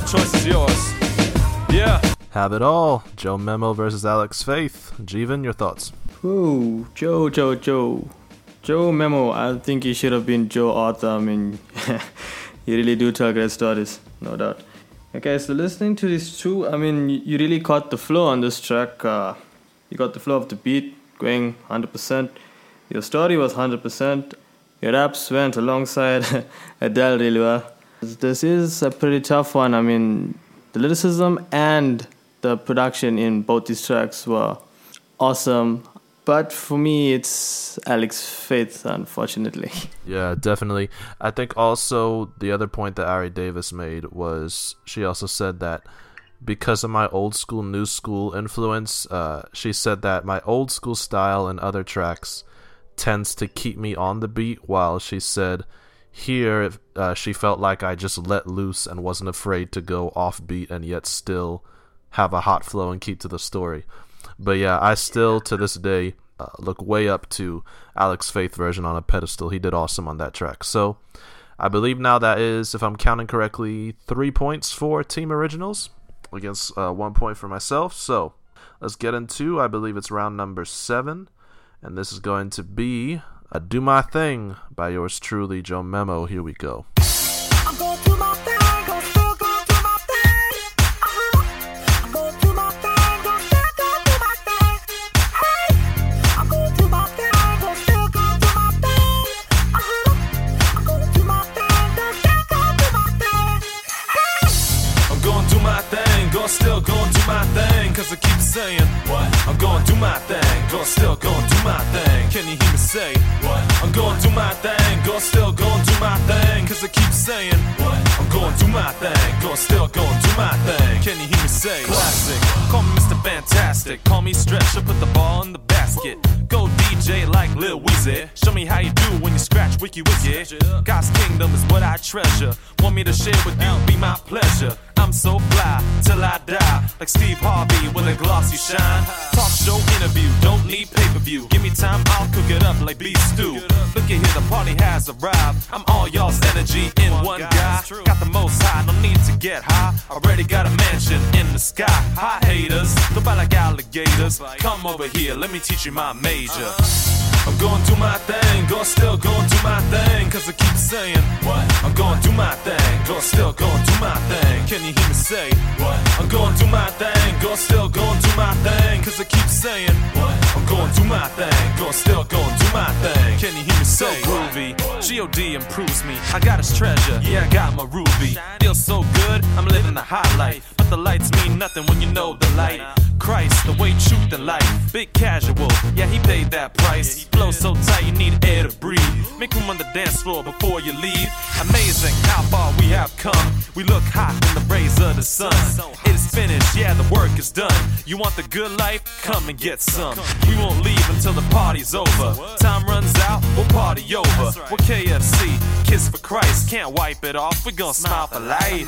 Choice is yours. Yeah. Have it all. Joe Memo versus Alex Faith. Jivan, your thoughts? Ooh, Joe, Joe, Joe. Joe Memo, I think he should have been Joe Arthur. I mean, [laughs] you really do tell great stories, no doubt. Okay, so listening to these two, I mean, you really caught the flow on this track. Uh, you got the flow of the beat going 100%. Your story was 100%. Your raps went alongside [laughs] Adele really well. This is a pretty tough one. I mean, the lyricism and the production in both these tracks were awesome. But for me, it's Alex Faith, unfortunately. [laughs] Yeah, definitely. I think also the other point that Ari Davis made was she also said that because of my old school, new school influence, uh, she said that my old school style and other tracks tends to keep me on the beat, while she said here uh, she felt like I just let loose and wasn't afraid to go off beat and yet still have a hot flow and keep to the story. But yeah, I still to this day uh, look way up to Alex Faith version on a pedestal. He did awesome on that track. So I believe now that is, if I'm counting correctly, three points for Team Originals against uh, one point for myself. So let's get into, I believe it's round number seven. And this is going to be a Do My Thing by yours truly, Joe Memo. Here we go. My thing, go still going do my thing. Can you hear me say, What? I'm going do my thing, go still going do my thing, cause I keep saying, What? I'm going do my thing, go still going do my thing. Can you hear me say, Classic, call me Mr. Fantastic, call me Stretcher, put the ball in the basket. Go DJ like Lil Weezy, show me how you do when you scratch Wiki Wiki. God's kingdom is what I treasure, want me to share with you, be my pleasure. I'm so fly till I die, like Steve Harvey with a glossy shine. Talk show interview, don't need pay per view. Give me time, I'll cook it up like beef stew. Look at here, the party has arrived. I'm all y'all's energy in one guy. Got the most high, no need to get high. Already got a mansion in the sky. Hi haters, don't bite like alligators. Come over here, let me teach you my major. I'm going do my thing, go still going do my thing, cause I keep saying, What? I'm going do my thing, go still going do my thing. Can you hear me say, What? I'm going do my thing, go still going do my thing, cause I keep saying, What? I'm going do my thing, go still going do my thing. Can you hear me So groovy, G.O.D. improves me. I got his treasure, yeah, I got my ruby. Feels so good, I'm living the high life. But the lights mean nothing when you know the light. Christ, the way truth and life. Big casual, yeah, he paid that price. Flow so tight, you need air to breathe. Make room on the dance floor before you leave. Amazing how far we have come. We look hot in the rays of the sun. It is finished, yeah, the work is done. You want the good life? Come and get some. We won't leave until the party's over. Time runs out, we'll party over. We're KFC, Kiss for Christ, can't wipe it off. We gon' smile for life.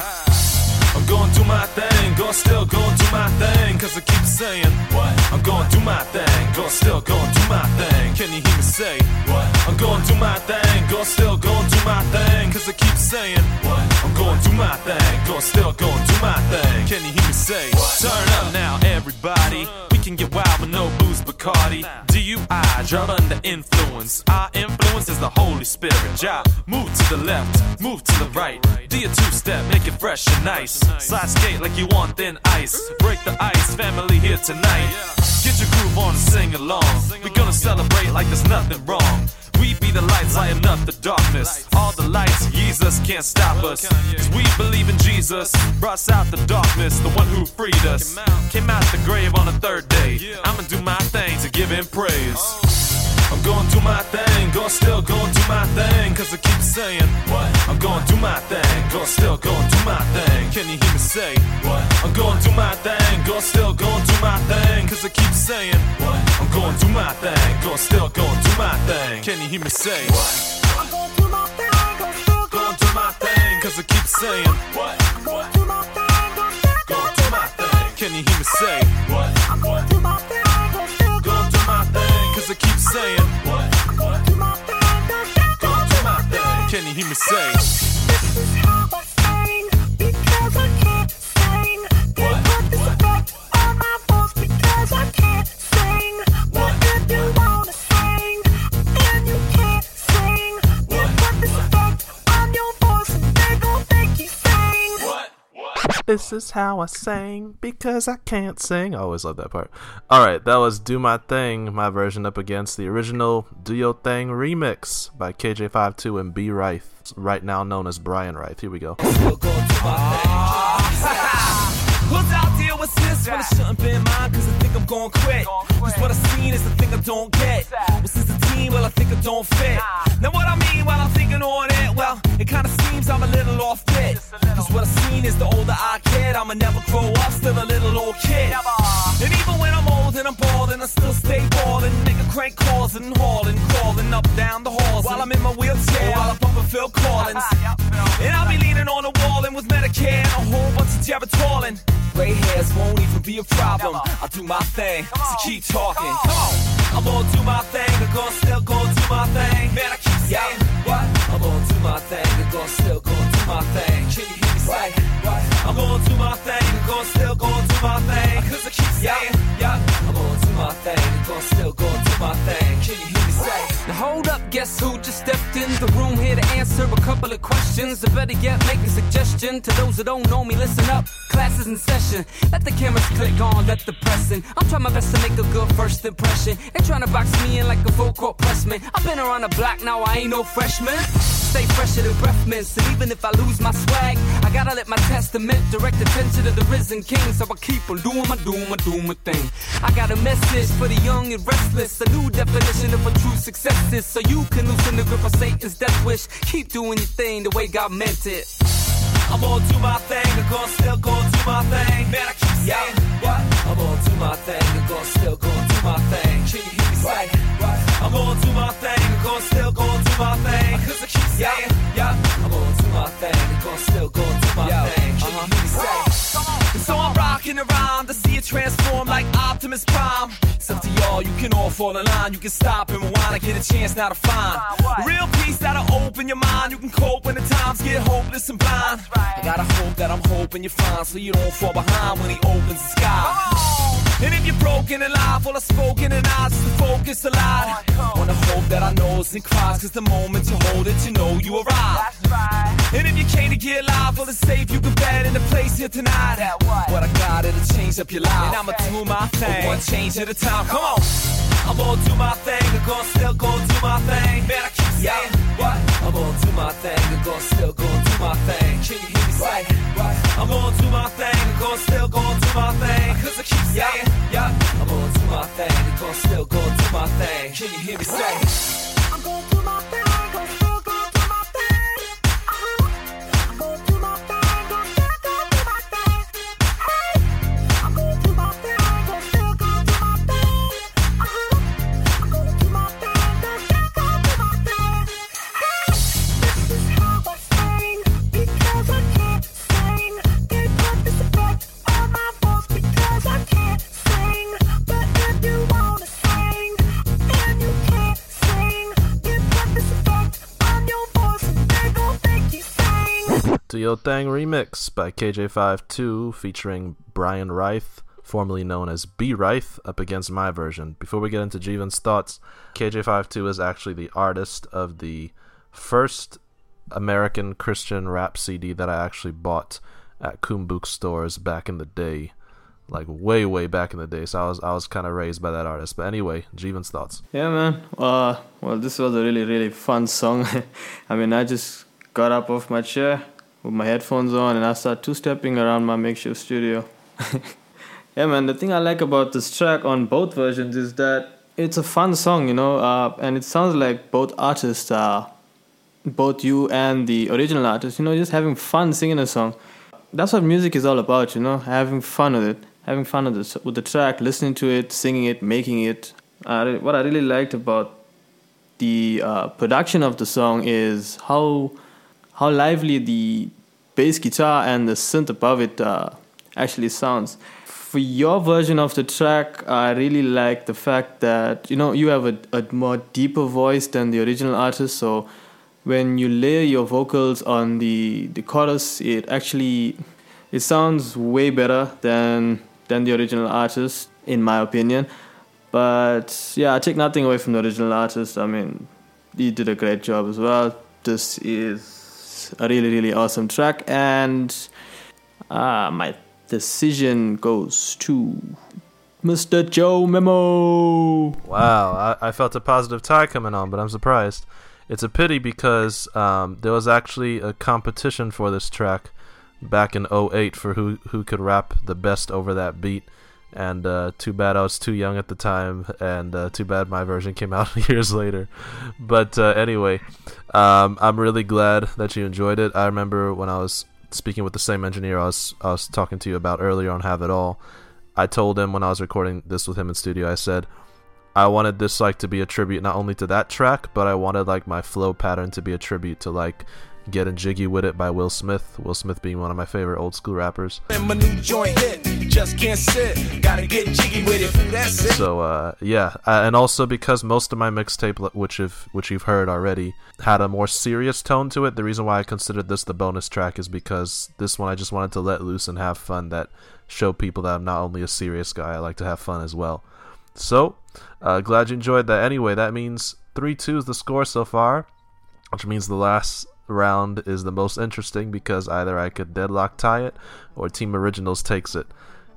I'm going do my thing, go still do my thing, cause I keep saying, What? I'm going do my thing, go still gonna do my thing. Can you hear me say, What? I'm going do my thing, go still gonna do my thing, cause I keep saying, What? I'm going do my thing, go still gonna do my thing. Can you hear me say, Turn up now, everybody. We can get wild with no booze, Bacardi. DUI, drive under influence. Our influence is the Holy Spirit. Job, move to the left, move to the right. Do your two step, make it fresh and nice. Slide skate like you want thin ice. Break the ice, family here tonight. Get your groove on and sing along. We're gonna celebrate like there's nothing wrong. We be the lights lighting up the darkness. All the lights, Jesus can't stop us. Cause we believe in Jesus, brought us out the darkness, the one who freed us. Came out the grave on the third day. I'ma do my thing to give him praise. I'm going do my thing, go still going do my thing, cause I keep saying, What? I'm going do my thing, go still going do my thing. Can you hear me say, What? I'm going do my thing, go still going do my thing, cause I keep saying, What? I'm going do my thing, go still going do my thing. Can you hear me say, What? I'm going do my thing, go still going do my thing, cause I keep saying, What? I'm going do my thing, go still going do my thing. Can you hear me say, What? I'm going do my thing, I keep saying, what? What? My. Can you hear me say? This is how I sing because I can't sing. I always love that part. All right, that was Do My Thing, my version up against the original Do Your Thing remix by KJ52 and B Reith, right now known as Brian Reith. Here we go. Out this? Well, it shouldn't be mine, cause I think I'm gonna quit. Cause what I seen is the thing I don't get. Well, since the team, well, I think I don't fit. Now, what I mean while I'm thinking on it, well, it kinda seems I'm a little off bit. Cause what I seen is the older I get, I'ma never grow up, still a little old kid. And even when I'm old and I'm bald and I still stay ballin', nigga crank calls and hauling, crawling up down the halls while I'm in my wheelchair, while I'm pumping Phil Collins. And I'll be leaning on the wall and with Medicare and a whole bunch of Geritolin. Gray hairs won't even be a problem. I'll do my thing, so keep talking. Come on. I'm gonna do my thing, I'm gonna still gonna do my thing. Man, I keep saying, what? I'm gonna do my thing, I'm gonna still gonna do my thing. Can you hear me say, what? I'm gonna do my thing, I'm gonna still gonna do my thing. Cause I keep saying, yeah, I'm gonna do my thing, I'm gonna still gonna guess who just stepped in the room here to answer a couple of questions. Or better yet, make a suggestion to those that don't know me. Listen up, class is in session. Let the cameras click on, let the pressing. I'm trying my best to make a good first impression. Ain't trying to box me in like a full court pressman. I've been around the block, now I ain't no freshman. Stay fresher than breath mints, and even if I lose my swag, I gotta let my testament direct attention to the risen king. So I keep on doing my, doing my, doing my thing. I got a message for the young and restless, a new definition of what true success is. So you can loosen the grip of Satan's death wish. Keep doing your thing the way God meant it. I'm gonna do my thing, I'm gonna still gonna do my thing. Man, I keep saying, what? I'm gonna do my thing, I'm gonna still gonna do my thing. Can you hear me say, what? I'm gonna do my thing, I'm gonna still gonna do my thing. Cause I keep saying, yeah, I'm gonna do my thing, gonna still gonna do my thing. Can you hear me say? So I'm rocking around to see it transform like Optimus Prime. It's up to y'all, you can all fall in line, you can stop and rewind and get a chance now to find real peace that'll open your mind. You can cope when the times get hopeless and blind. I gotta hope that I'm hoping you're fine so you don't fall behind when he opens the sky. And if you're broken and live, all I spoken and eyes is to focus a lot. Oh, Wanna hope that I knows and cries, cause the moment you hold it, you know you arrive. And if you came to get live, well, it's safe, you can bet in the place here tonight. What I got, it'll change up your life. And I'ma do my thing, one change at a time. Come on. I'm gonna do my thing, I'm gonna still gonna do my thing. Man, I keep saying, what? I'm gonna do my thing, I'm gonna still gonna do my thing. Can you hear me say? I'm gonna do my thing, I'm gonna still gonna do my thing. Cause I keep saying, yeah, I'm gonna do my thing, I'm gonna still gonna do my thing. Can you hear me say? Do Thing remix by KJ52 featuring Brian Reith, formerly known as B Reith, up against my version. Before we get into Jivan's thoughts, KJ52 is actually the artist of the first American Christian rap CD that I actually bought at Kumbuk stores back in the day. Like way, way back in the day. So I was I was kinda raised by that artist. But anyway, Jivan's thoughts. Yeah, man. Uh, well, this was a really, really fun song. [laughs] I mean, I just got up off my chair with my headphones on and I start two stepping around my makeshift studio. [laughs] yeah, man. The thing I like about this track on both versions is that it's a fun song, you know, uh, and it sounds like both artists are, both you and the original artist, you know, just having fun singing a song. That's what music is all about, you know, having fun with it, having fun with the, with the track, listening to it, singing it, making it. Uh, what I really liked about the uh, production of the song is how how lively the bass guitar and the synth above it uh, actually sounds. for your version of the track, I really like the fact that you know you have a, a more deeper voice than the original artist. So when you layer your vocals on the the chorus, it actually it sounds way better than than the original artist, in my opinion. But yeah, I take nothing away from the original artist. I mean, he did a great job as well. This is a really really awesome track, and uh, my decision goes to Mr. Joe Memo. Wow, I, I felt a positive tie coming on, but I'm surprised. It's a pity because um, there was actually a competition for this track back in 08 for who who could rap the best over that beat. And uh, too bad I was too young at the time, and uh, too bad my version came out [laughs] years later. But uh, anyway, um, I'm really glad that you enjoyed it. I remember when I was speaking with the same engineer I was I was talking to you about earlier on Have It All. I told him when I was recording this with him in studio, I said I wanted this like to be a tribute not only to that track, but I wanted like my flow pattern to be a tribute to like Getting Jiggy with It by Will Smith. Will Smith being one of my favorite old school rappers. And my new joint hit, just can't sit. Gotta get jiggy with it. That's it. So uh, yeah, uh, and also because most of my mixtape, which you've which you've heard already, had a more serious tone to it. The reason why I considered this the bonus track is because this one I just wanted to let loose and have fun. That show people that I'm not only a serious guy, I like to have fun as well. So uh, glad you enjoyed that. Anyway, that means three two is the score so far, which means the last round is the most interesting because either I could deadlock tie it or Team Originals takes it.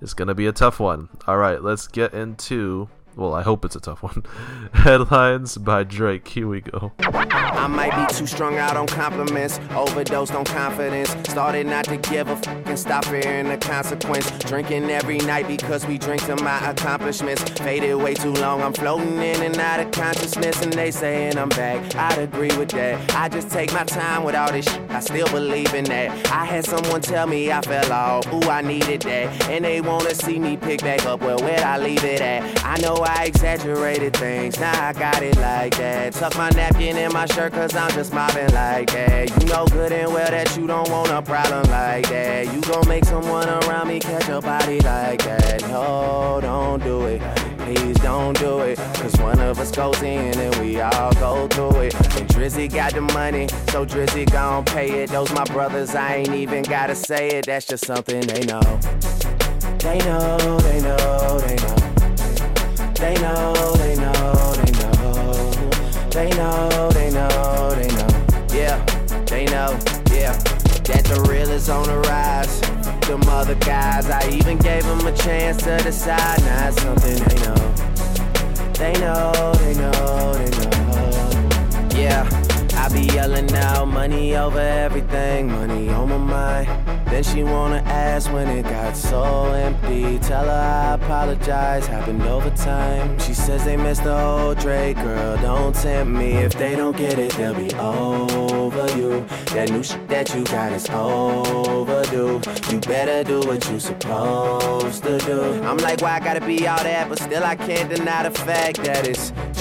It's gonna be a tough one. All right, let's get into. Well, I hope it's a tough one. [laughs] Headlines by Drake. Here we go. I might be too strung out on compliments, overdosed on confidence. Started not to give a f and stop fearing the consequence. Drinking every night because we drink to my accomplishments. Faded way too long, I'm floating in and out of consciousness, and they saying I'm back. I'd agree with that. I just take my time with all this shit. I still believe in that. I had someone tell me I fell off, ooh, I needed that. And they wanna see me pick back up, well, where'd I leave it at? I know I exaggerated things, now I got it like that. Tuck my napkin in my shirt, cause I'm just mobbing like that. You know good and well that you don't want a problem like that. You gon' make someone around me catch a body like that. No, don't do it. Please don't do it. Cause one of us goes in and we all go through it. And Drizzy got the money, so Drizzy gon' pay it. Those my brothers, I ain't even gotta say it. That's just something they know. They know, they know, they know. They know, they know, they know. They know, they know, they know. Yeah, they know, yeah. That the real is on the rise. Them other guys, I even gave them a chance to decide. Now it's something they know. They know, they know, they know. Yeah. I be yelling out money over everything, money on my mind. Then she wanna ask when it got so empty. Tell her I apologize, happened over time. She says they missed the old Drake, girl. Don't tempt me. If they don't get it, they'll be over you. That new shit that you got is overdue. You better do what you supposed to do. I'm like, why I gotta be all that? But still, I can't deny the fact that it's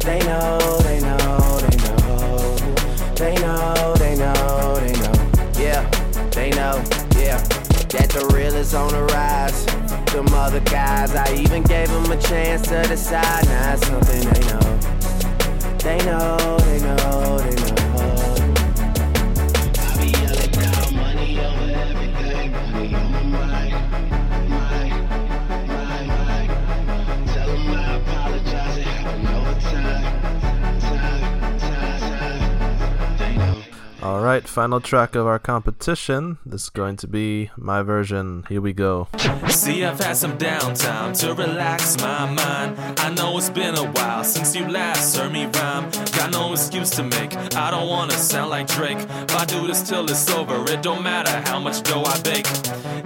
They know, they know, they know. They know, they know, they know. Yeah, they know, yeah. That the real is on the rise. Them other guys, I even gave them a chance to decide. Now it's something they know. They know, they know, they know. All right, final track of our competition. This is going to be my version. Here we go. See, I've had some downtime to relax my mind. I know it's been a while since you last heard me rhyme. Got no excuse to make. I don't wanna sound like Drake. If I do this till it's over, it don't matter how much dough I bake.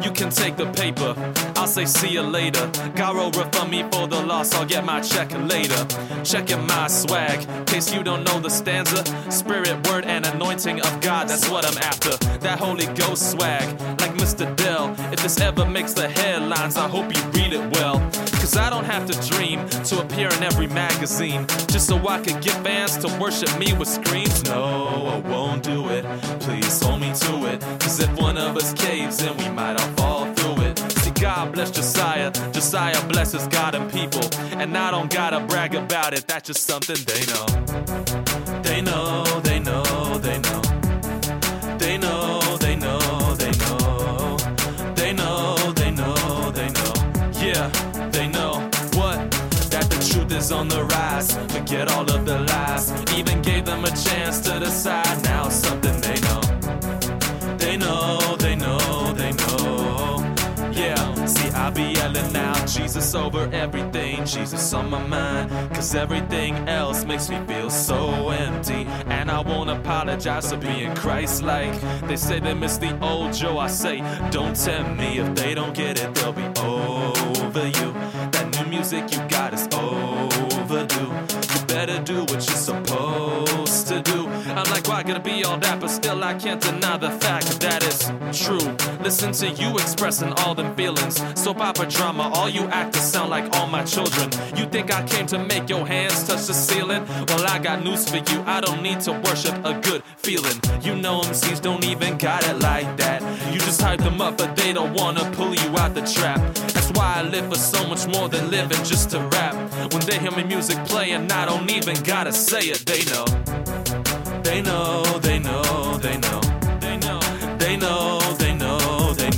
You can take the paper. I'll say see you later. Garo refund me for the loss. I'll get my check later. Checking my swag. In case you don't know the stanza. Spirit, word, and anointing of God. That's what I'm after. That Holy Ghost swag. Like Mr. Dell. If this ever makes the headlines, I hope you read it well. Cause I don't have to dream to appear in every magazine. Just so I could get fans to worship me with screams. No, I won't do it. Please hold me to it. Cause if one of us caves, then we might all fall through it. See, God bless Josiah. Josiah blesses God and people. And I don't gotta brag about it. That's just something they know. They know, they know, they know. They know, they know, they know. They know, they know, they know. Yeah, they know what? That the truth is on the rise. Forget all of the lies. Even gave them a chance to decide. Now something Jesus over everything, Jesus on my mind. Cause everything else makes me feel so empty. And I won't apologize for being Christ like. They say they miss the old Joe. I say, don't tempt me. If they don't get it, they'll be over you. That new music you got is overdue. You better do what you're supposed to do. I'm like, why gonna be all that? But still, I can't deny the fact that it's true. Listen to you expressing all them feelings. Soap opera drama, all you actors sound like all my children. You think I came to make your hands touch the ceiling? Well, I got news for you. I don't need to worship a good feeling. You know MCs don't even got it like that. You just hype them up, but they don't wanna pull you out the trap. That's why I live for so much more than living just to rap. When they hear my music playing, I don't even gotta say it. They know. They know, they know, they know. They know, they know, they know, they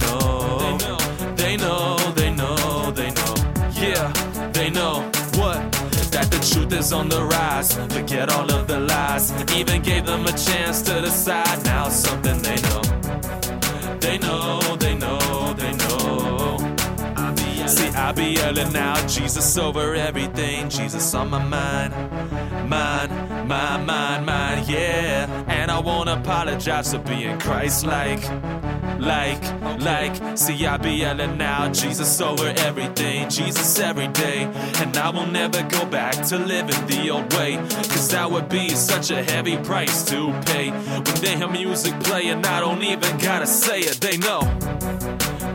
know. They know, they know. Yeah, they know what? That the truth is on the rise. Forget all of the lies. Even gave them a chance to decide. Now something. They know, they know, See, I be yelling out Jesus over everything, Jesus on my mind. Mine, my mind, mine, yeah. And I won't apologize for being Christ like. Like, like, see, I be yelling out Jesus over everything, Jesus every day. And I will never go back to living the old way. Cause that would be such a heavy price to pay. When they hear music playing, I don't even gotta say it, they know.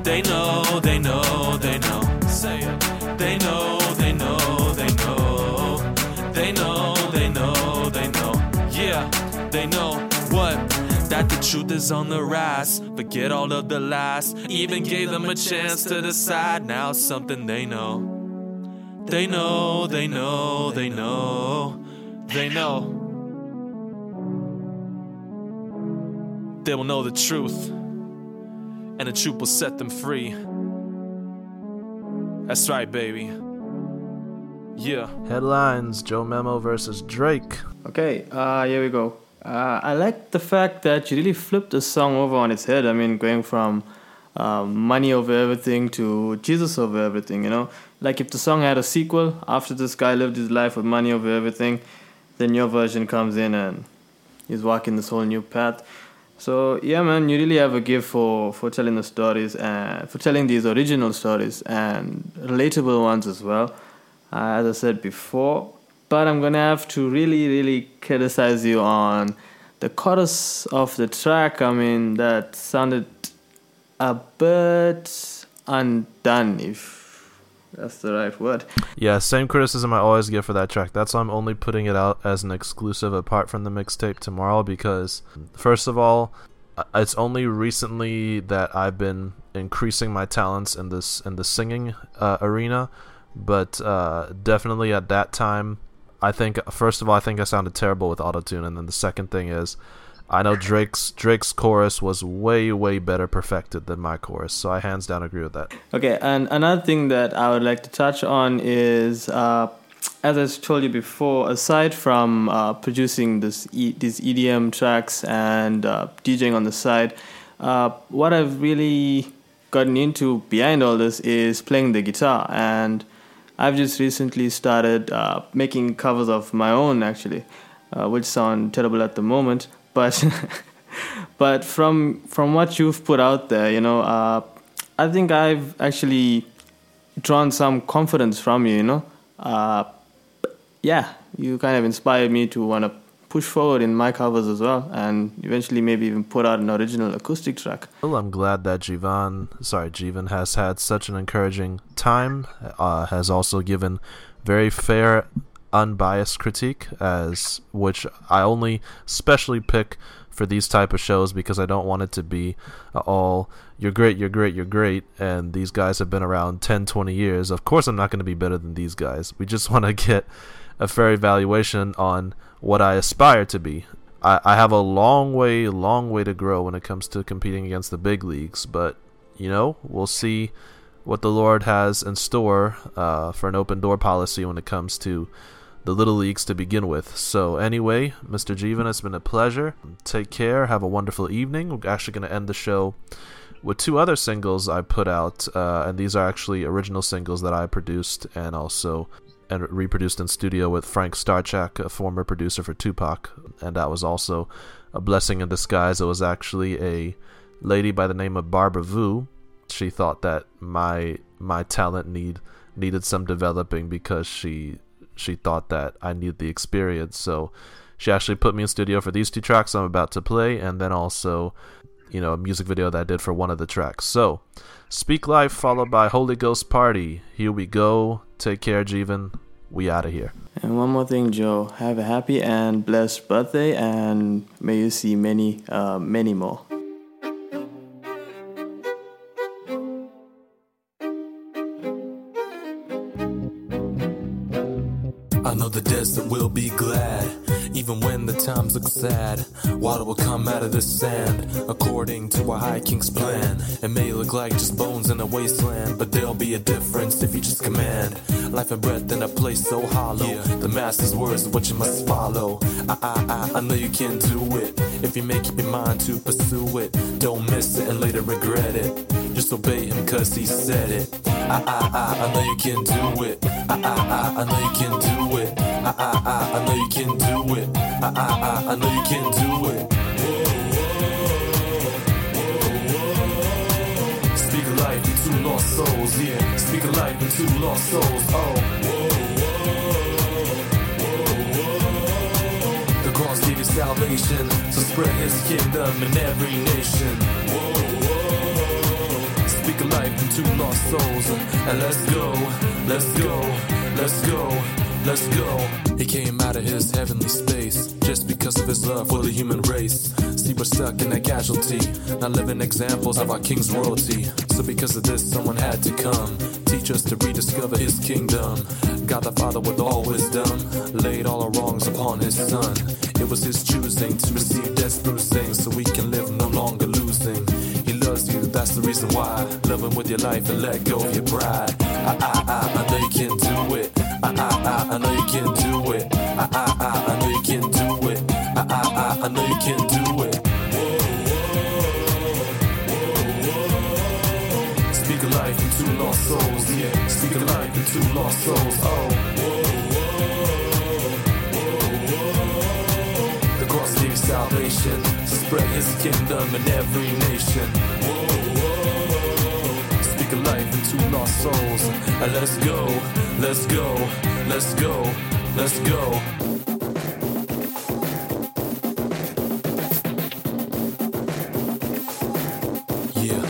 They know, they know, they know. Say it. They know, they know, they know. They know, they know, they know. Yeah, they know what? That the truth is on the rise. Forget all of the lies. Even gave them a chance to decide. Now something they know. They know, they know, they know. They know. They will know the truth and the truth will set them free. That's right, baby. Yeah. Headlines Joe Memo versus Drake. Okay, uh, here we go. Uh, I like the fact that you really flipped the song over on its head. I mean, going from um, money over everything to Jesus over everything, you know? Like if the song had a sequel, after this guy lived his life with money over everything, then your version comes in and he's walking this whole new path. So yeah, man, you really have a gift for for telling the stories and for telling these original stories and relatable ones as well. Uh, as I said before, but I'm gonna have to really, really criticize you on the chorus of the track. I mean, that sounded a bit undone, if that's the right word. Yeah, same criticism I always get for that track. That's why I'm only putting it out as an exclusive apart from the mixtape tomorrow because, first of all, uh, it's only recently that I've been increasing my talents in this in the singing uh, arena, but uh, definitely at that time, I think first of all I think I sounded terrible with autotune, and then the second thing is. I know Drake's Drake's chorus was way way better perfected than my chorus, so I hands down agree with that. Okay, and another thing that I would like to touch on is uh, as I told you before, aside from uh, producing this e- these EDM tracks and uh, DJing on the side, uh, what I've really gotten into behind all this is playing the guitar. And I've just recently started uh, making covers of my own, actually, uh, which sound terrible at the moment. But [laughs] but from from what you've put out there, you know, uh, I think I've actually drawn some confidence from you. You know, uh, yeah, you kind of inspired me to want to push forward in my covers as well, and eventually maybe even put out an original acoustic track. Well, I'm glad that Jivan, sorry, Jivan has had such an encouraging time. Uh, has also given very fair, unbiased critique, as which I only specially pick for these type of shows because I don't want it to be all you're great, you're great, you're great, and these guys have been around 10, 20 years. Of course, I'm not going to be better than these guys. We just [laughs] want to get a fair evaluation on what I aspire to be. I, I have a long way, long way to grow when it comes to competing against the big leagues, but you know, we'll see what the Lord has in store uh, for an open door policy when it comes to the little leagues to begin with. So, anyway, Mr. Jivan, it's been a pleasure. Take care. Have a wonderful evening. We're actually going to end the show with two other singles I put out, uh, and these are actually original singles that I produced and also and reproduced in studio with Frank Starchak, a former producer for Tupac, and that was also a blessing in disguise. It was actually a lady by the name of Barbara Vu. She thought that my my talent need needed some developing because she she thought that I needed the experience. So she actually put me in studio for these two tracks I'm about to play, and then also you know a music video that I did for one of the tracks. So Speak Life followed by Holy Ghost Party. Here we go. Take care, Jivan. We out of here. And one more thing, Joe. Have a happy and blessed birthday, and may you see many, uh, many more. The desert will be glad, even when the times look sad. Water will come out of the sand, according to our high king's plan. It may look like just bones in a wasteland, but there'll be a difference if you just command. Life and breath in a place so hollow. The master's words what you must follow. I, I, I, I know you can do it. If you make up your mind to pursue it, don't miss it and later regret it. Just obey him cause he said it. I, I, I, I know you can do it. I, I, I, I know you can do it. I, I, I, I know you can do it. I, I, I, I know you can do it. Whoa, whoa, whoa, Speak life into lost souls, yeah. Speak life into lost souls, oh. The cross gave you salvation, so spread his kingdom in every nation. Whoa woah Speak life into lost souls, and let's go, let's go, let's go, let's go. He came out of his heavenly space just because of his love for the human race. See, we're stuck in that casualty, not living examples of our king's royalty. So, because of this, someone had to come. Teach us to rediscover his kingdom. God the Father, with all wisdom, laid all our wrongs upon his son. It was his choosing to receive death's bruising so we can live no longer losing. He loves you, that's the reason why. Love him with your life and let go of your pride. I, know you can do it. I, know you can do it. I, know you can do it. I, know you can do it. Speak life into lost souls, yeah. Speak life lost souls, oh. The cross salvation, so spread his kingdom in every nation. Speak life into lost souls, let's go, let's go, let's go, let's go. Yeah,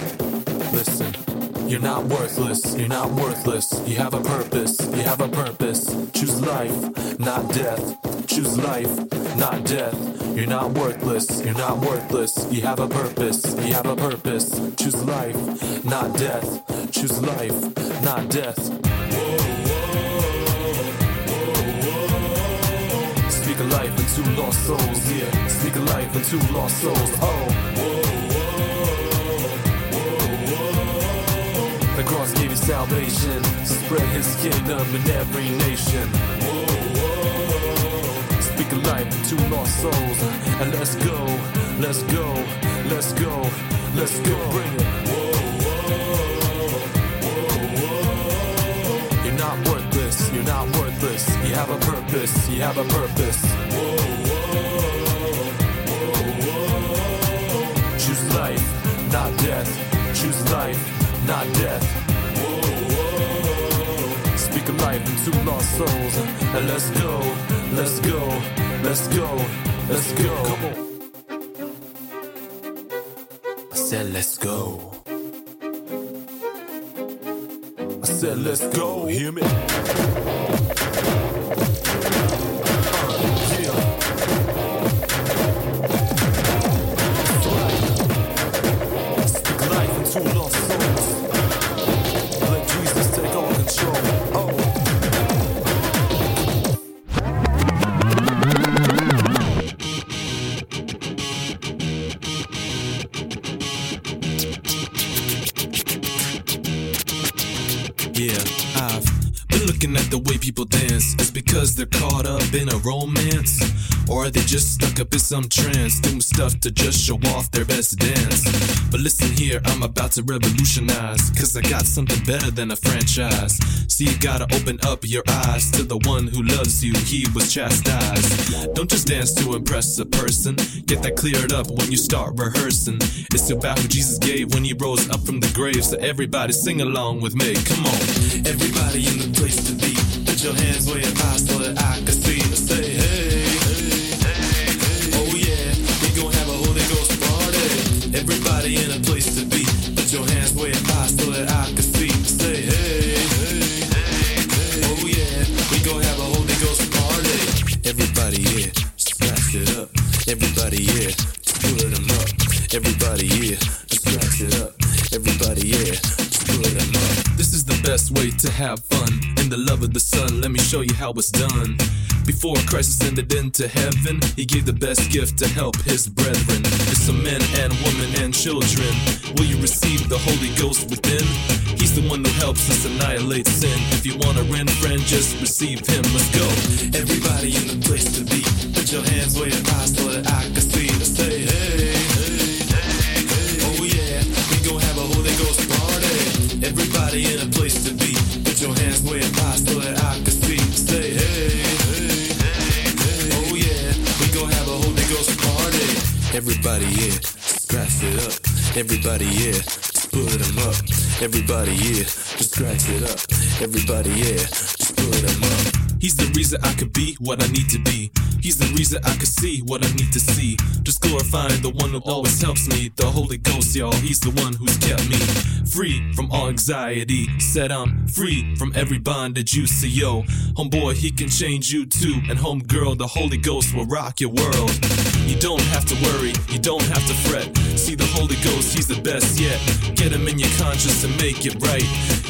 listen. You're not worthless, you're not worthless. You have a purpose, you have a purpose. Choose life, not death. Choose life, not death. You're not worthless, you're not worthless. You have a purpose, you have a purpose. Choose life, not death. Choose life, not death. Speak a life into lost souls, yeah. Speak a life into lost souls, oh. The cross gave you salvation. Spread his kingdom in every nation. Whoa, whoa. Speak a life to lost souls. And let's go, let's go, let's go, let's go. Bring it. Worthless. You have a purpose, you have a purpose. Whoa, whoa, whoa, whoa. Choose life, not death. Choose life, not death. Whoa, whoa. Speak a life into lost souls. And let's go, let's go, let's go, let's go. I said, let's go. I said, let's go. Hear me? Up in some trance, doing stuff to just show off their best dance? But listen here, I'm about to revolutionize. Cause I got something better than a franchise. So you gotta open up your eyes to the one who loves you, he was chastised. Don't just dance to impress a person, get that cleared up when you start rehearsing. It's about who Jesus gave when he rose up from the grave. So everybody sing along with me, come on. Everybody in the place to be, put your hands where your eyes so that I can to have fun. In the love of the Son, let me show you how it's done. Before Christ ascended into heaven, he gave the best gift to help his brethren. It's some men and women and children. Will you receive the Holy Ghost within? He's the one who helps us annihilate sin. If you want to win, friend, just receive him. Let's go. Everybody in the place to be. Put your hands where your eyes so that I can see. Oh. Everybody yeah, scratch it up. Everybody yeah, just put them up. Everybody yeah, just scratch it up. Everybody yeah, just put them up. He's the reason I could be what I need to be. He's the reason I could see what I need to see. Just glorifying the one who always helps me. The Holy Ghost, y'all. He's the one who's kept me free from all anxiety. Said I'm free from every bondage you see, yo. Homeboy, he can change you too. And homegirl, the Holy Ghost will rock your world. You don't have to worry, you don't have to fret. See the Holy Ghost, he's the best yet. Get him in your conscience and make it right.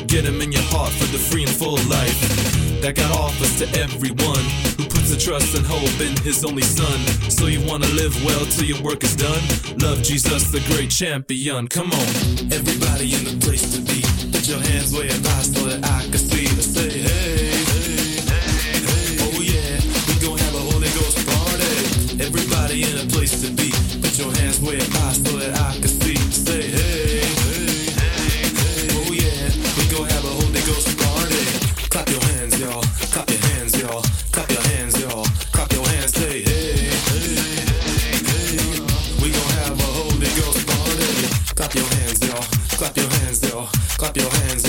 Get him in your heart for the free and full life that God offers to everyone who puts a trust and hope in His only Son. So you wanna live well till your work is done? Love Jesus, the great champion. Come on, everybody in the place to be. Put your hands where your eyes so that I can see. Say hey, hey, hey, hey. Oh yeah, we gon' have a Holy Ghost party. Everybody in a place to be. Put your hands where your eyes so that I Clap your hands,